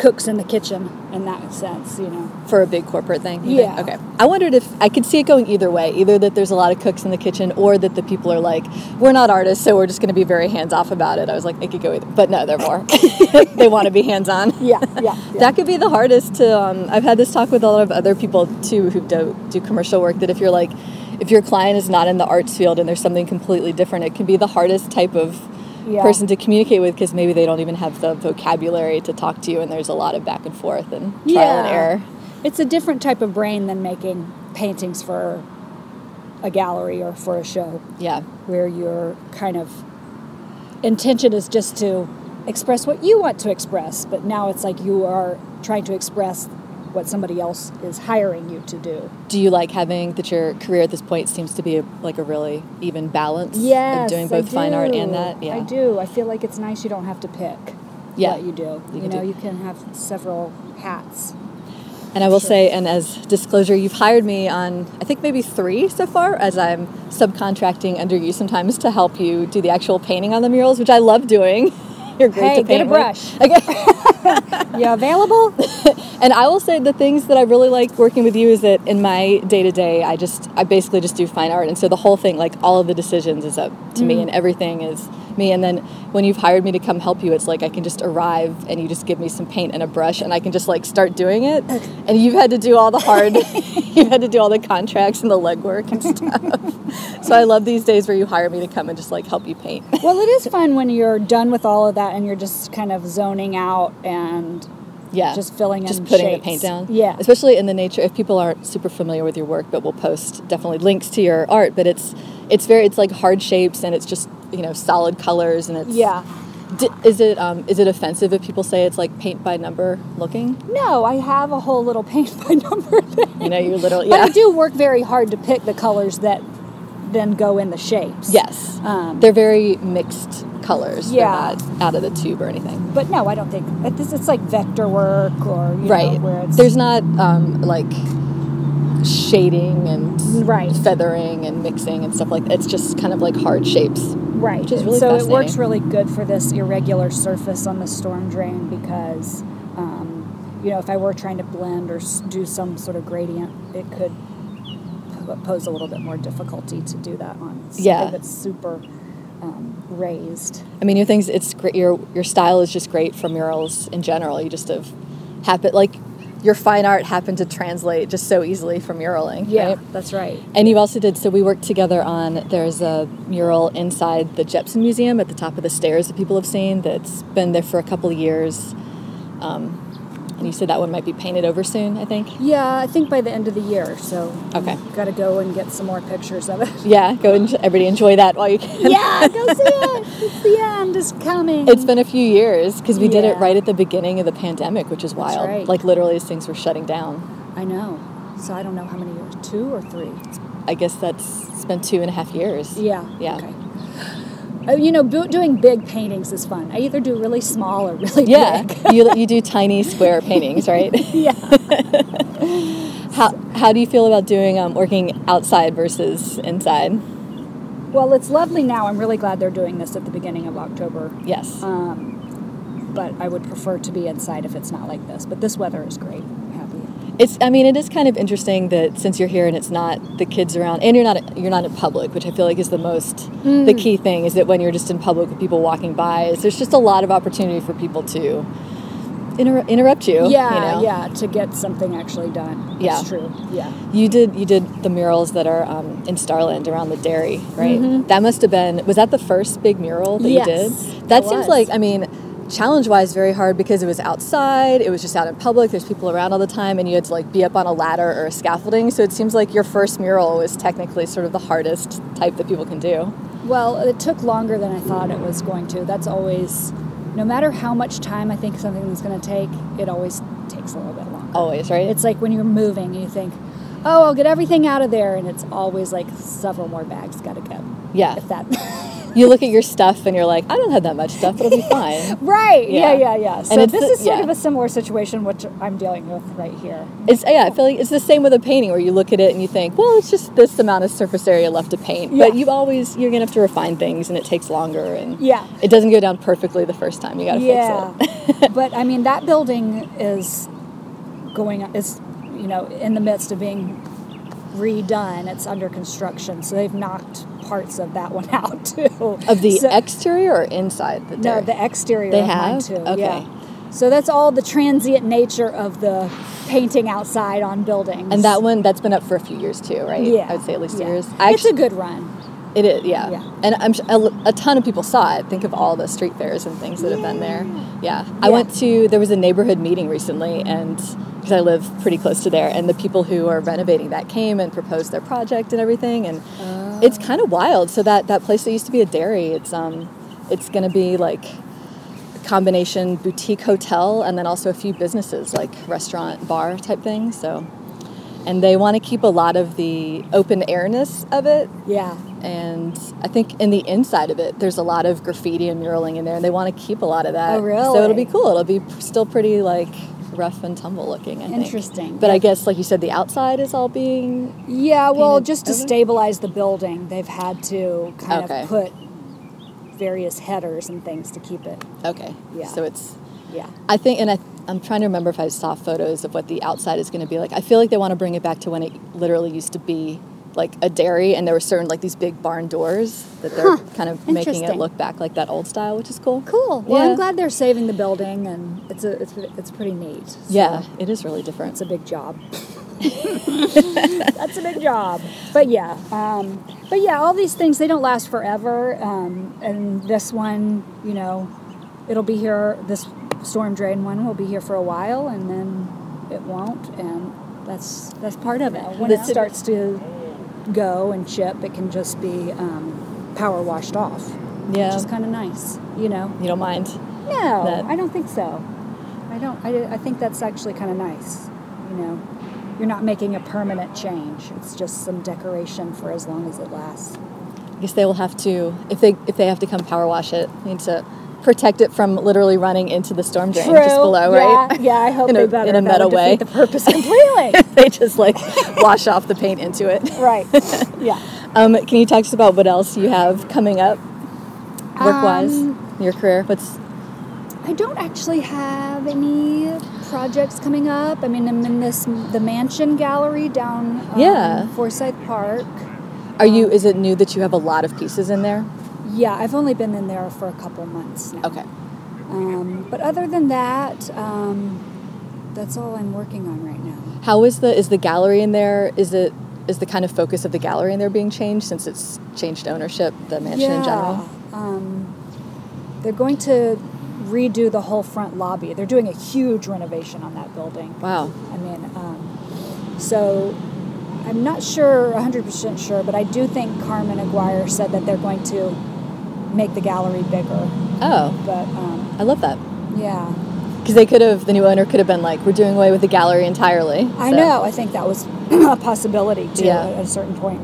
cooks in the kitchen in that sense, you know. for a big corporate thing. you think? Yeah. Okay. I wondered if I could see it going either way. Either that there's a lot of cooks in the kitchen, or that the people are like, we're not artists, so we're just going to be very hands off about it. I was like, it could go either, but no, they're more. they want to be hands on. Yeah, yeah. yeah. That could be the hardest to. Um, I've had this talk with a lot of other people too who do, do commercial work. That if you're like, if your client is not in the arts field and there's something completely different, it can be the hardest type of Yeah. person to communicate with because maybe they don't even have the vocabulary to talk to you, and there's a lot of back and forth and trial and error. It's a different type of brain than making paintings for a gallery or for a show, Yeah. where your kind of intention is just to express what you want to express, but now it's like you are trying to express what somebody else is hiring you to do. Do you like having that your career at this point seems to be a, like a really even balance Yes, of doing both fine art and that? Yeah. I do. I feel like it's nice you don't have to pick Yeah. what you do. You You, know, do- you can have several hats. And I will say, and as disclosure, you've hired me on, I think maybe three so far, as I'm subcontracting under you sometimes to help you do the actual painting on the murals, which I love doing. You're great Hey, to get a paint with. brush. Okay. You available? and I will say the things that I really like working with you is that in my day to day, I just, I basically just do fine art. And so the whole thing, like all of the decisions is up to me Mm. and everything is me. And then when you've hired me to come help you, it's like I can just arrive and you just give me some paint and a brush and I can just like start doing it. And you've had to do all the hard, you've had to do all the contracts and the legwork and stuff. so I love these days where you hire me to come and just like help you paint. well, it is fun when you're done with all of that and you're just kind of zoning out and yeah just filling just in putting shapes. the paint down Yeah. especially in the nature if people aren't super familiar with your work but we'll post definitely links to your art but it's it's very it's like hard shapes and it's just you know solid colors and it's Yeah. D- is it um, is it offensive if people say it's like paint by number looking No, I have a whole little paint by number thing. you know you But yeah I do work very hard to pick the colors that then go in the shapes. yes Um, they're very mixed colors Yeah. they're not out of the tube or anything but no, I don't think it's, it's like vector work or you right know, where it's there's not um, like shading and Right. feathering and mixing and stuff like that it's just kind of like hard shapes right. which is really so it works really good for this irregular surface on the storm drain because um, you know if I were trying to blend or do some sort of gradient, it could po- pose a little bit more difficulty to do that on something Yeah. that's super um, raised. I mean, your things. It's great. Your your style is just great for murals in general. You just have happen like your fine art happened to translate just so easily from muraling. Yeah, right? that's right. And you also did. So we worked together on. There's a mural inside the Jepson Museum at the top of the stairs that people have seen. That's been there for a couple of years. Um, and you said that one might be painted over soon. I think. Yeah, I think by the end of the year. So Okay. got to go and get some more pictures of it. Yeah, go and everybody enjoy that while you can. yeah, go see it. It's the end is coming. It's been a few years because we did it right at the beginning of the pandemic, which is wild. right. Like literally, as things were shutting down. I know. So I don't know how many years, two or three. I guess that's it's been two and a half years. Yeah. Yeah. Okay. Uh, you know, doing big paintings is fun. I either do really small or really Yeah, big. you you do tiny square paintings, right? yeah. How how do you feel about doing um, working outside versus inside? Well, it's lovely now. I'm really glad they're doing this at the beginning of October. Yes. Um, but I would prefer to be inside if it's not like this. But this weather is great. It's I mean it is kind of interesting that since you're here and it's not the kids around and you're not you're not in public, which I feel like is the most Mm. the key thing is that when you're just in public with people walking by, is there's just a lot of opportunity for people to inter- interrupt you. Yeah, you know? yeah. To get something actually done. Yeah. True. Yeah. You did you did the murals that are um, in Starland around the dairy, right? Mhm. That must have been was that the first big mural that Yes, you did? that That seems was. like I mean, challenge wise very hard because it was outside, it was just out in public, there's people around all the time and you had to like be up on a ladder or a scaffolding. So it seems like your first mural was technically sort of the hardest type that people can do. Well, it took longer than I thought it was going to. That's always, no matter how much time I think something is going to take, it always takes a little bit longer. Always, right? It's like when you're moving, you think, oh, I'll get everything out of there, and it's always like several more bags got to go. Yeah. If that. you look at your stuff and you're like, I don't have that much stuff, it'll be fine. right. Yeah. Yeah. Yeah. Yeah. So this the- is sort yeah. of a similar situation, which I'm dealing with right here. It's yeah, I feel like it's the same with a painting where you look at it and you think, well, it's just this amount of surface area left to paint. But you always you're gonna have to refine things and it takes longer and Yeah. it doesn't go down perfectly the first time. You gotta yeah. fix it. but I mean, that building is going is you know in the midst of being redone. It's under construction, so they've knocked parts of that one out too. Of the So- exterior or inside the no, dairy? the exterior. They have? too. Okay. Yeah. So that's all the transient nature of the painting outside on buildings. and that one that's been up for a few years too, right? Yeah. I would say at least yeah. years. I it's a good run. It is, yeah. Yeah. And I'm a, a ton of people saw it. Think of all the street fairs and things that have been there. Yeah. I went to there was a neighborhood meeting recently, and because I live pretty close to there, and the people who are renovating that came and proposed their project and everything, and it's Oh. kind of wild. So that that place that used to be a dairy, it's um, it's going to be like a combination boutique hotel and then also a few businesses like restaurant bar type things. So. And they want to keep a lot of the open airness of it Yeah. and I think in the inside of it, there's a lot of graffiti and muraling in there, and they want to keep a lot of that. Oh, really? So it'll be cool. It'll be still pretty like rough and tumble looking. I think. Interesting. But I guess, like you said, the outside is all being. Yeah, well, just to over? stabilize the building, they've had to kind Okay. of put various headers and things to keep it. Okay. Yeah. So it's. Yeah. I think, and I, I'm trying to remember if I saw photos of what the outside is going to be like. I feel like they want to bring it back to when it literally used to be like a dairy, and there were certain like these big barn doors that they're Huh. kind of making it look back like that old style, which is cool. Cool. Well, Yeah. I'm glad they're saving the building, and it's a it's it's pretty neat. So Yeah, it is really different. It's a big job. That's a big job. But yeah, um, but yeah, all these things they don't last forever. Um, and this one, you know, it'll be here. This storm drain one will be here for a while, and then it won't. And that's that's part of it. When it starts to go and chip, it can just be um, power washed off. Yeah. which is kind of nice. You know. You don't mind? No, that- I don't think so. I don't. I, I think that's actually kind of nice. You know, you're not making a permanent change. It's just some decoration for as long as it lasts. I guess they will have to if they if they have to come power wash it, need to protect it from literally running into the storm drain just below, yeah, right? Yeah, I hope in they a, better. in a That meta would way. the purpose completely. they just like wash off the paint into it. right. Yeah. Um, can you talk to us about what else you have coming up, work wise, Um, your career? What's I don't actually have any projects coming up. I mean, I'm in this the Mansion Gallery down um, Yeah. Forsyth Park. are you? Is it new that you have a lot of pieces in there? Yeah, I've only been in there for a couple months now. Okay. Um, but other than that, um, that's all I'm working on right now. How is the is the gallery in there? Is it is the kind of focus of the gallery in there being changed since it's changed ownership, the mansion in general? Um, they're going to redo the whole front lobby. They're doing a huge renovation on that building. Wow. I mean, um, so I'm not sure, 100% sure, but I do think Carmen Aguirre said that they're going to make the gallery bigger. Oh, But um, I love that. yeah, Because they could have, the new owner could have been like, we're doing away with the gallery entirely. I know. I think that was a possibility too Yeah. at a certain point.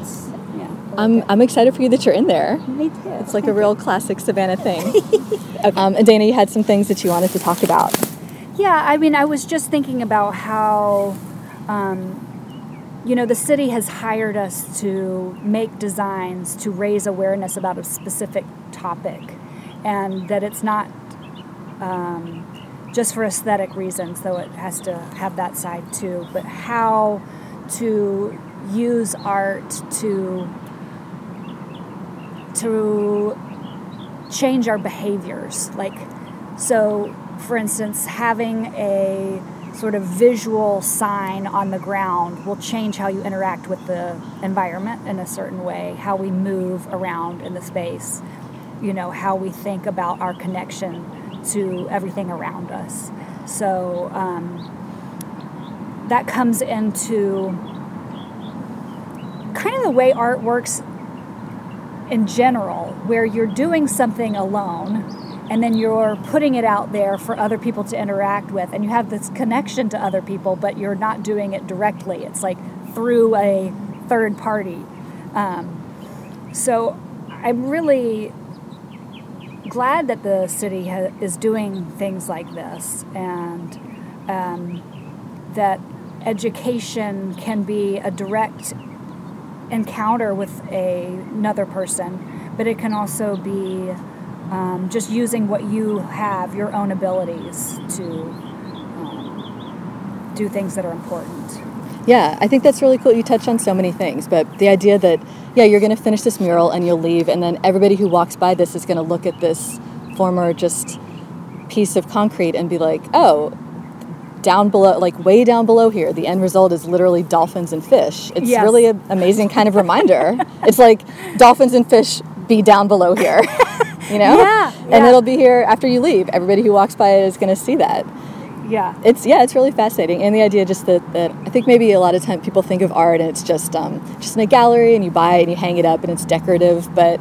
It's, yeah. I'm. I'm excited for you that you're in there. Me too. It's like a real classic Savannah thing. um, and Dana, you had some things that you wanted to talk about. Yeah, I mean, I was just thinking about how, um, you know, the city has hired us to make designs to raise awareness about a specific topic, and that it's not um, just for aesthetic reasons, though it has to have that side too, but how to use art to to change our behaviors. Like so for instance having a sort of visual sign on the ground will change how you interact with the environment in a certain way how we move around in the space you know how we think about our connection to everything around us. So um, that comes into kind of the way art works in general, where you're doing something alone and then you're putting it out there for other people to interact with, and you have this connection to other people, but you're not doing it directly. It's like through a third party. Um, so I'm really glad that the city ha- is doing things like this and um, that education can be a direct encounter with a, another person, but it can also be um, just using what you have, your own abilities to um, do things that are important. Yeah, I think that's really cool. You touch on so many things, but the idea that, yeah, you're going to finish this mural and you'll leave, and then everybody who walks by this is going to look at this former just piece of concrete and be like, oh, down below, like way down below here, the end result is literally dolphins and fish. It's Yes. really an amazing kind of reminder. it's like dolphins and fish be down below here, you know? Yeah, And yeah. it'll be here after you leave. Everybody who walks by it is going to see that Yeah. it's yeah it's really fascinating and the idea just that, that i think maybe a lot of time people think of art and it's just um, just in a gallery and you buy it and you hang it up and it's decorative but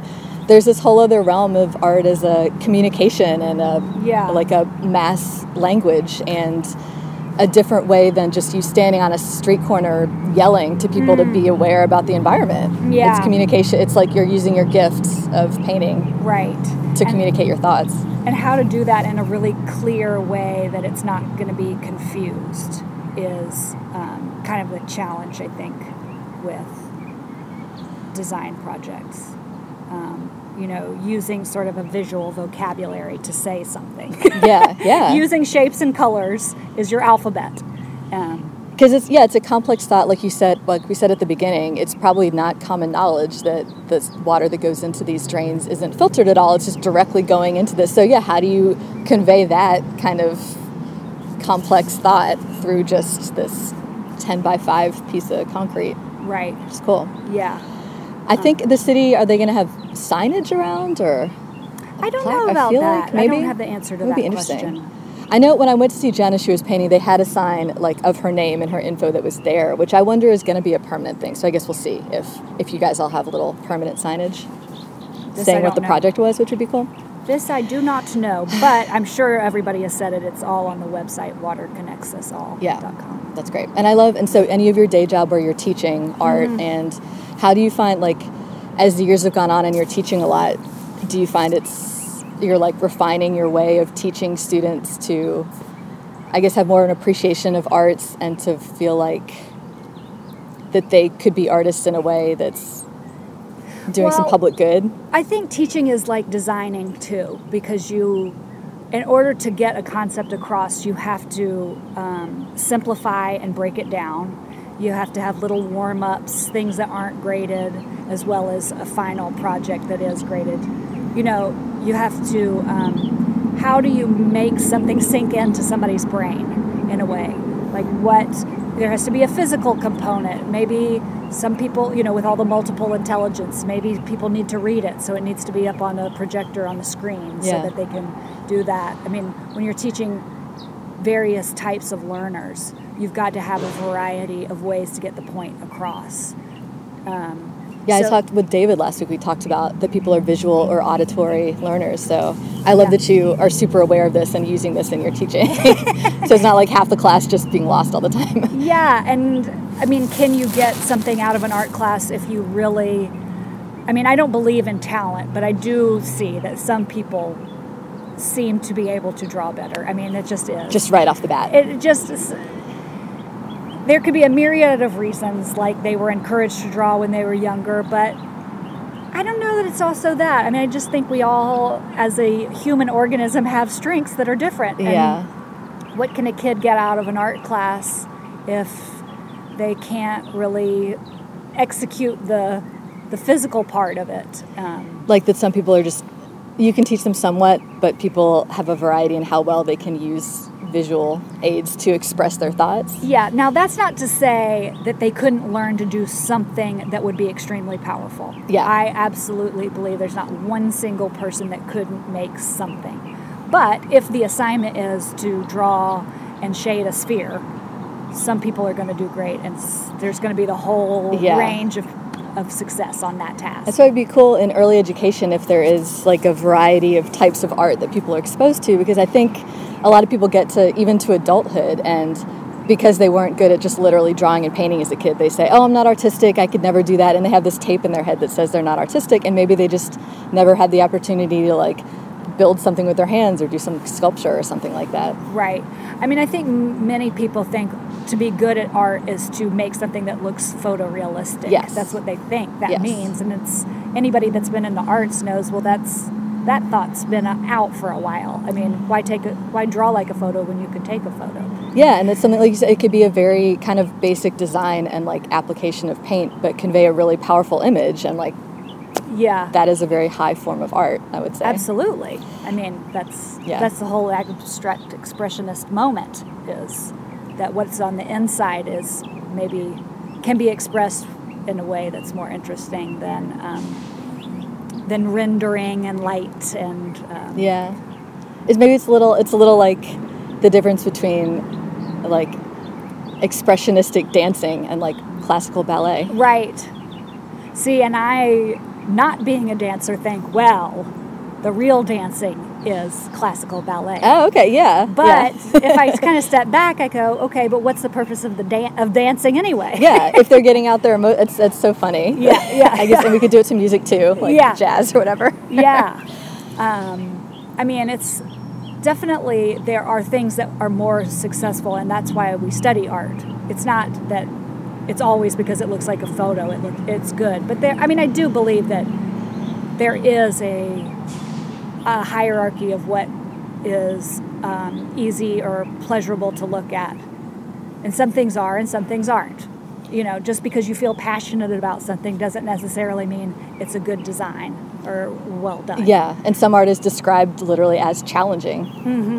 there's this whole other realm of art as a communication and a Yeah. like a mass language and a different way than just you standing on a street corner yelling to people to be aware about the environment Mm. Yeah. it's communication it's like you're using your gifts of painting Right. to And- communicate your thoughts. and how to do that in a really clear way that it's not going to be confused is um, kind of the challenge I think with design projects. Um, you know, using sort of a visual vocabulary to say something. Yeah, yeah. using shapes and colors is your alphabet. Um, Because it's yeah, it's a complex thought. Like you said, like we said at the beginning, it's probably not common knowledge that the water that goes into these drains isn't filtered at all. It's just directly going into this. So yeah, how do you convey that kind of complex thought through just this ten by five piece of concrete? right. It's cool. Yeah. I think the city are they going to have signage around or? I don't plaque? know I about feel that. like maybe I don't have the answer to That be interesting. question. I know when I went to see Jenna, she was painting. They had a sign like of her name and her info that was there, which I wonder is going to be a permanent thing. So I guess we'll see if if you guys all have a little permanent signage This saying what the know. project was, which would be cool. This I do not know, but I'm sure everybody has said it. It's all on the website waterconnectsusall.com. Yeah. That's great. And I love and so any of your day job where you're teaching art Mhm. and how do you find like as the years have gone on and you're teaching a lot, do you find it's you're like refining your way of teaching students to I guess have more of an appreciation of arts and to feel like that they could be artists in a way that's doing some public good. I think teaching is like designing too, because you, in order to get a concept across, you have to um, simplify and break it down. You have to have little warm ups, things that aren't graded, as well as a final project that is graded. You know, you have to, um, how do you make something sink into somebody's brain in a way? Like, what, there has to be a physical component. Maybe some people, you know, with all the multiple intelligence, maybe people need to read it, so it needs to be up on a projector on the screen Yeah. so that they can do that. I mean, when you're teaching various types of learners, you've got to have a variety of ways to get the point across. Um, Yeah, I talked with David last week. We talked about that people are visual or auditory learners. So I love that you are super aware of this and using this in your teaching. so it's not like half the class just being lost all the time. Yeah, and I mean, can you get something out of an art class if you really? I mean, I don't believe in talent, but I do see that some people seem to be able to draw better. I mean, it just is. just right off the bat. It just is. There could be a myriad of reasons, like they were encouraged to draw when they were younger, but I don't know that it's also that. I mean, I just think we all, as a human organism, have strengths that are different. And Yeah. What can a kid get out of an art class if they can't really execute the the physical part of it? Um, like that some people are just, you can teach them somewhat, but people have a variety in how well they can use visual aids to express their thoughts. Yeah, now that's not to say that they couldn't learn to do something that would be extremely powerful. Yeah. I absolutely believe there's not one single person that couldn't make something. But if the assignment is to draw and shade a sphere, some people are going to do great, and there's going to be the whole Yeah. range of, of success on that task. That's why it'd be cool in early education if there is like a variety of types of art that people are exposed to because I think a lot of people get to even to adulthood and because they weren't good at just literally drawing and painting as a kid, they say, "Oh, I'm not artistic. I could never do that." And they have this tape in their head that says they're not artistic and maybe they just never had the opportunity to like build something with their hands or do some sculpture or something like that. Right. I mean, I think many people think to be good at art is to make something that looks photorealistic. Yes. That's what they think that Yes. means. And it's anybody that's been in the arts knows, well, that's that thought's been out for a while. I mean, why take a why draw like a photo when you can take a photo? Yeah, and it's something like you said, it could be a very kind of basic design and like application of paint, but convey a really powerful image. And like Yeah. that is a very high form of art, I would say. Absolutely. I mean, that's Yeah. that's the whole abstract expressionist moment is that what's on the inside is maybe can be expressed in a way that's more interesting than um, than rendering and light and um, Yeah, it's maybe it's a little. It's a little like the difference between like expressionistic dancing and like classical ballet. right. See, and I, not being a dancer, think well, the real dancing is classical ballet. Oh, okay, yeah. But yeah. if I kind of step back, I go, okay, but what's the purpose of the dan- of dancing anyway? yeah, if they're getting out there, emo- it's it's so funny. Yeah, yeah, I guess and we could do it to music too, like Yeah. jazz or whatever. yeah. Um, I mean, it's definitely there are things that are more successful, and that's why we study art. It's not that it's always because it looks like a photo. It look, it's good, but there. I mean, I do believe that there is a, a hierarchy of what is um, easy or pleasurable to look at, and some things are, and some things aren't. You know, just because you feel passionate about something doesn't necessarily mean it's a good design or well done. Yeah, and some art is described literally as challenging,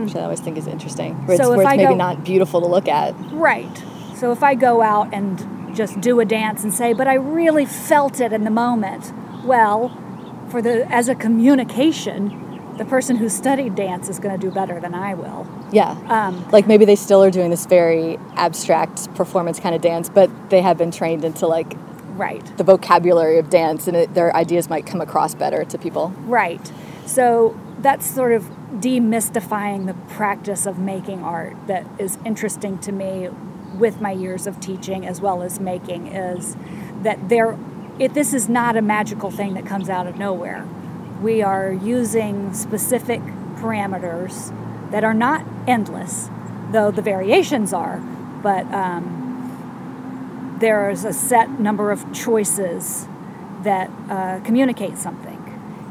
which I always think is interesting. Where it's, So if where it's maybe go- not beautiful to look at. Right. So if I go out and just do a dance and say, but I really felt it in the moment, well, for the as a communication, the person who studied dance is going to do better than I will. Yeah. Um, like maybe they still are doing this very abstract performance kind of dance, but they have been trained into like right. the vocabulary of dance, and it, their ideas might come across better to people. Right. So that's sort of demystifying the practice of making art that is interesting to me with my years of teaching as well as making is that there it, this is not a magical thing that comes out of nowhere. We are using specific parameters that are not endless, though the variations are, but um, there is a set number of choices that uh, communicate something,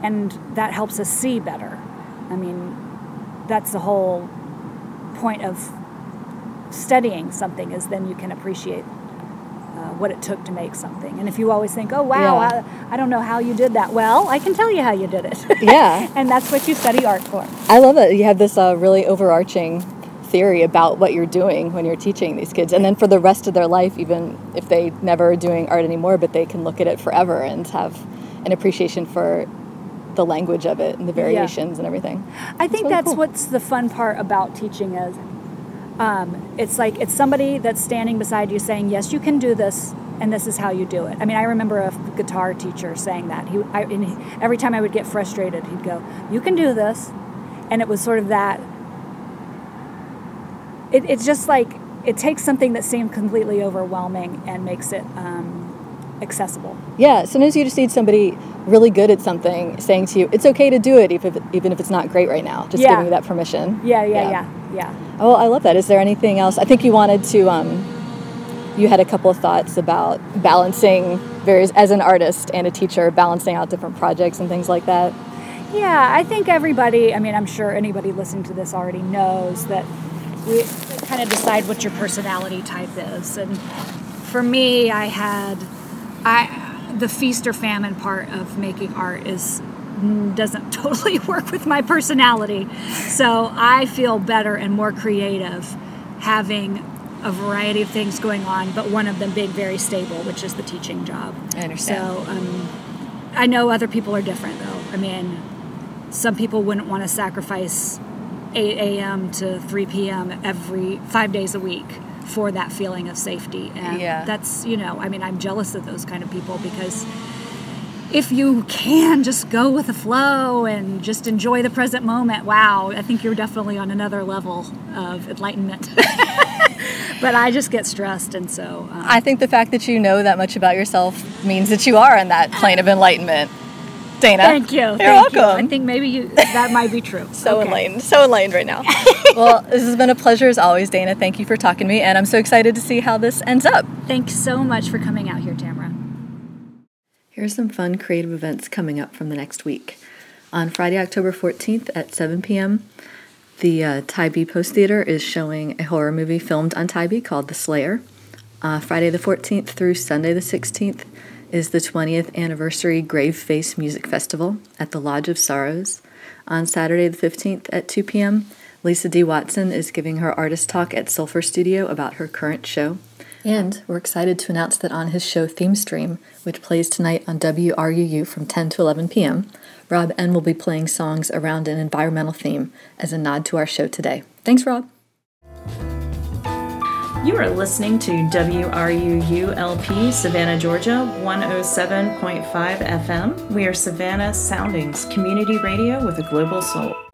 and that helps us see better. I mean, that's the whole point of studying something is then you can appreciate uh, what it took to make something. And if you always think, "Oh wow, Yeah. I, I don't know how you did that," well, I can tell you how you did it. Yeah. and that's what you study art for. I love it. You have this uh, really overarching theory about what you're doing when you're teaching these kids. And then for the rest of their life, even if they never are doing art anymore, but they can look at it forever and have an appreciation for the language of it and the variations and everything. I think really that's cool. what's the fun part about teaching is um, it's like it's somebody that's standing beside you saying, "Yes, you can do this, and this is how you do it." I mean, I remember a guitar teacher saying that. He, I, he every time I would get frustrated, he'd go, "You can do this," and it was sort of that. It, it's just like it takes something that seemed completely overwhelming and makes it um, accessible. Yeah, sometimes you just need somebody really good at something saying to you, it's okay to do it even if, even if it's not great right now. Just Yeah. giving you that permission. Yeah, yeah, Yeah. yeah, yeah. Oh, I love that. Is there anything else? I think you wanted to, um, you had a couple of thoughts about balancing various, as an artist and a teacher, balancing out different projects and things like that. Yeah, I think everybody, I mean, I'm sure anybody listening to this already knows that we kind of decide what your personality type is. And for me, I had, I, the feast or famine part of making art is doesn't totally work with my personality. So I feel better and more creative having a variety of things going on, but one of them being very stable, which is the teaching job. I understand. So um, I know other people are different, though. I mean, some people wouldn't want to sacrifice 8 a.m. to 3 p.m. every five days a week for that feeling of safety. And Yeah. that's, you know, I mean, I'm jealous of those kind of people because if you can just go with the flow and just enjoy the present moment, wow, I think you're definitely on another level of enlightenment. but I just get stressed, and so. Um, I think the fact that you know that much about yourself means that you are in that plane of enlightenment. Dana. Thank you. You're thank you. welcome. I think maybe you that might be true. So Okay. enlightened, so enlightened right now. well, this has been a pleasure as always, Dana. Thank you for talking to me, and I'm so excited to see how this ends up. Thanks so much for coming out here, Tamara. Here are some fun creative events coming up from the next week. On Friday, October 14th at 7 p.m., the uh, Tybee Post Theater is showing a horror movie filmed on Tybee called The Slayer. Uh, Friday the 14th through Sunday the 16th is the 20th anniversary Graveface Music Festival at the Lodge of Sorrows. On Saturday the 15th at 2 p.m., Lisa D. Watson is giving her artist talk at Sulfur Studio about her current show. And we're excited to announce that on his show Theme Stream, which plays tonight on WRUU from 10 to 11 p.m., Rob N will be playing songs around an environmental theme as a nod to our show today. Thanks, Rob. You are listening to WRUU LP Savannah, Georgia, 107.5 FM. We are Savannah Soundings, community radio with a global soul.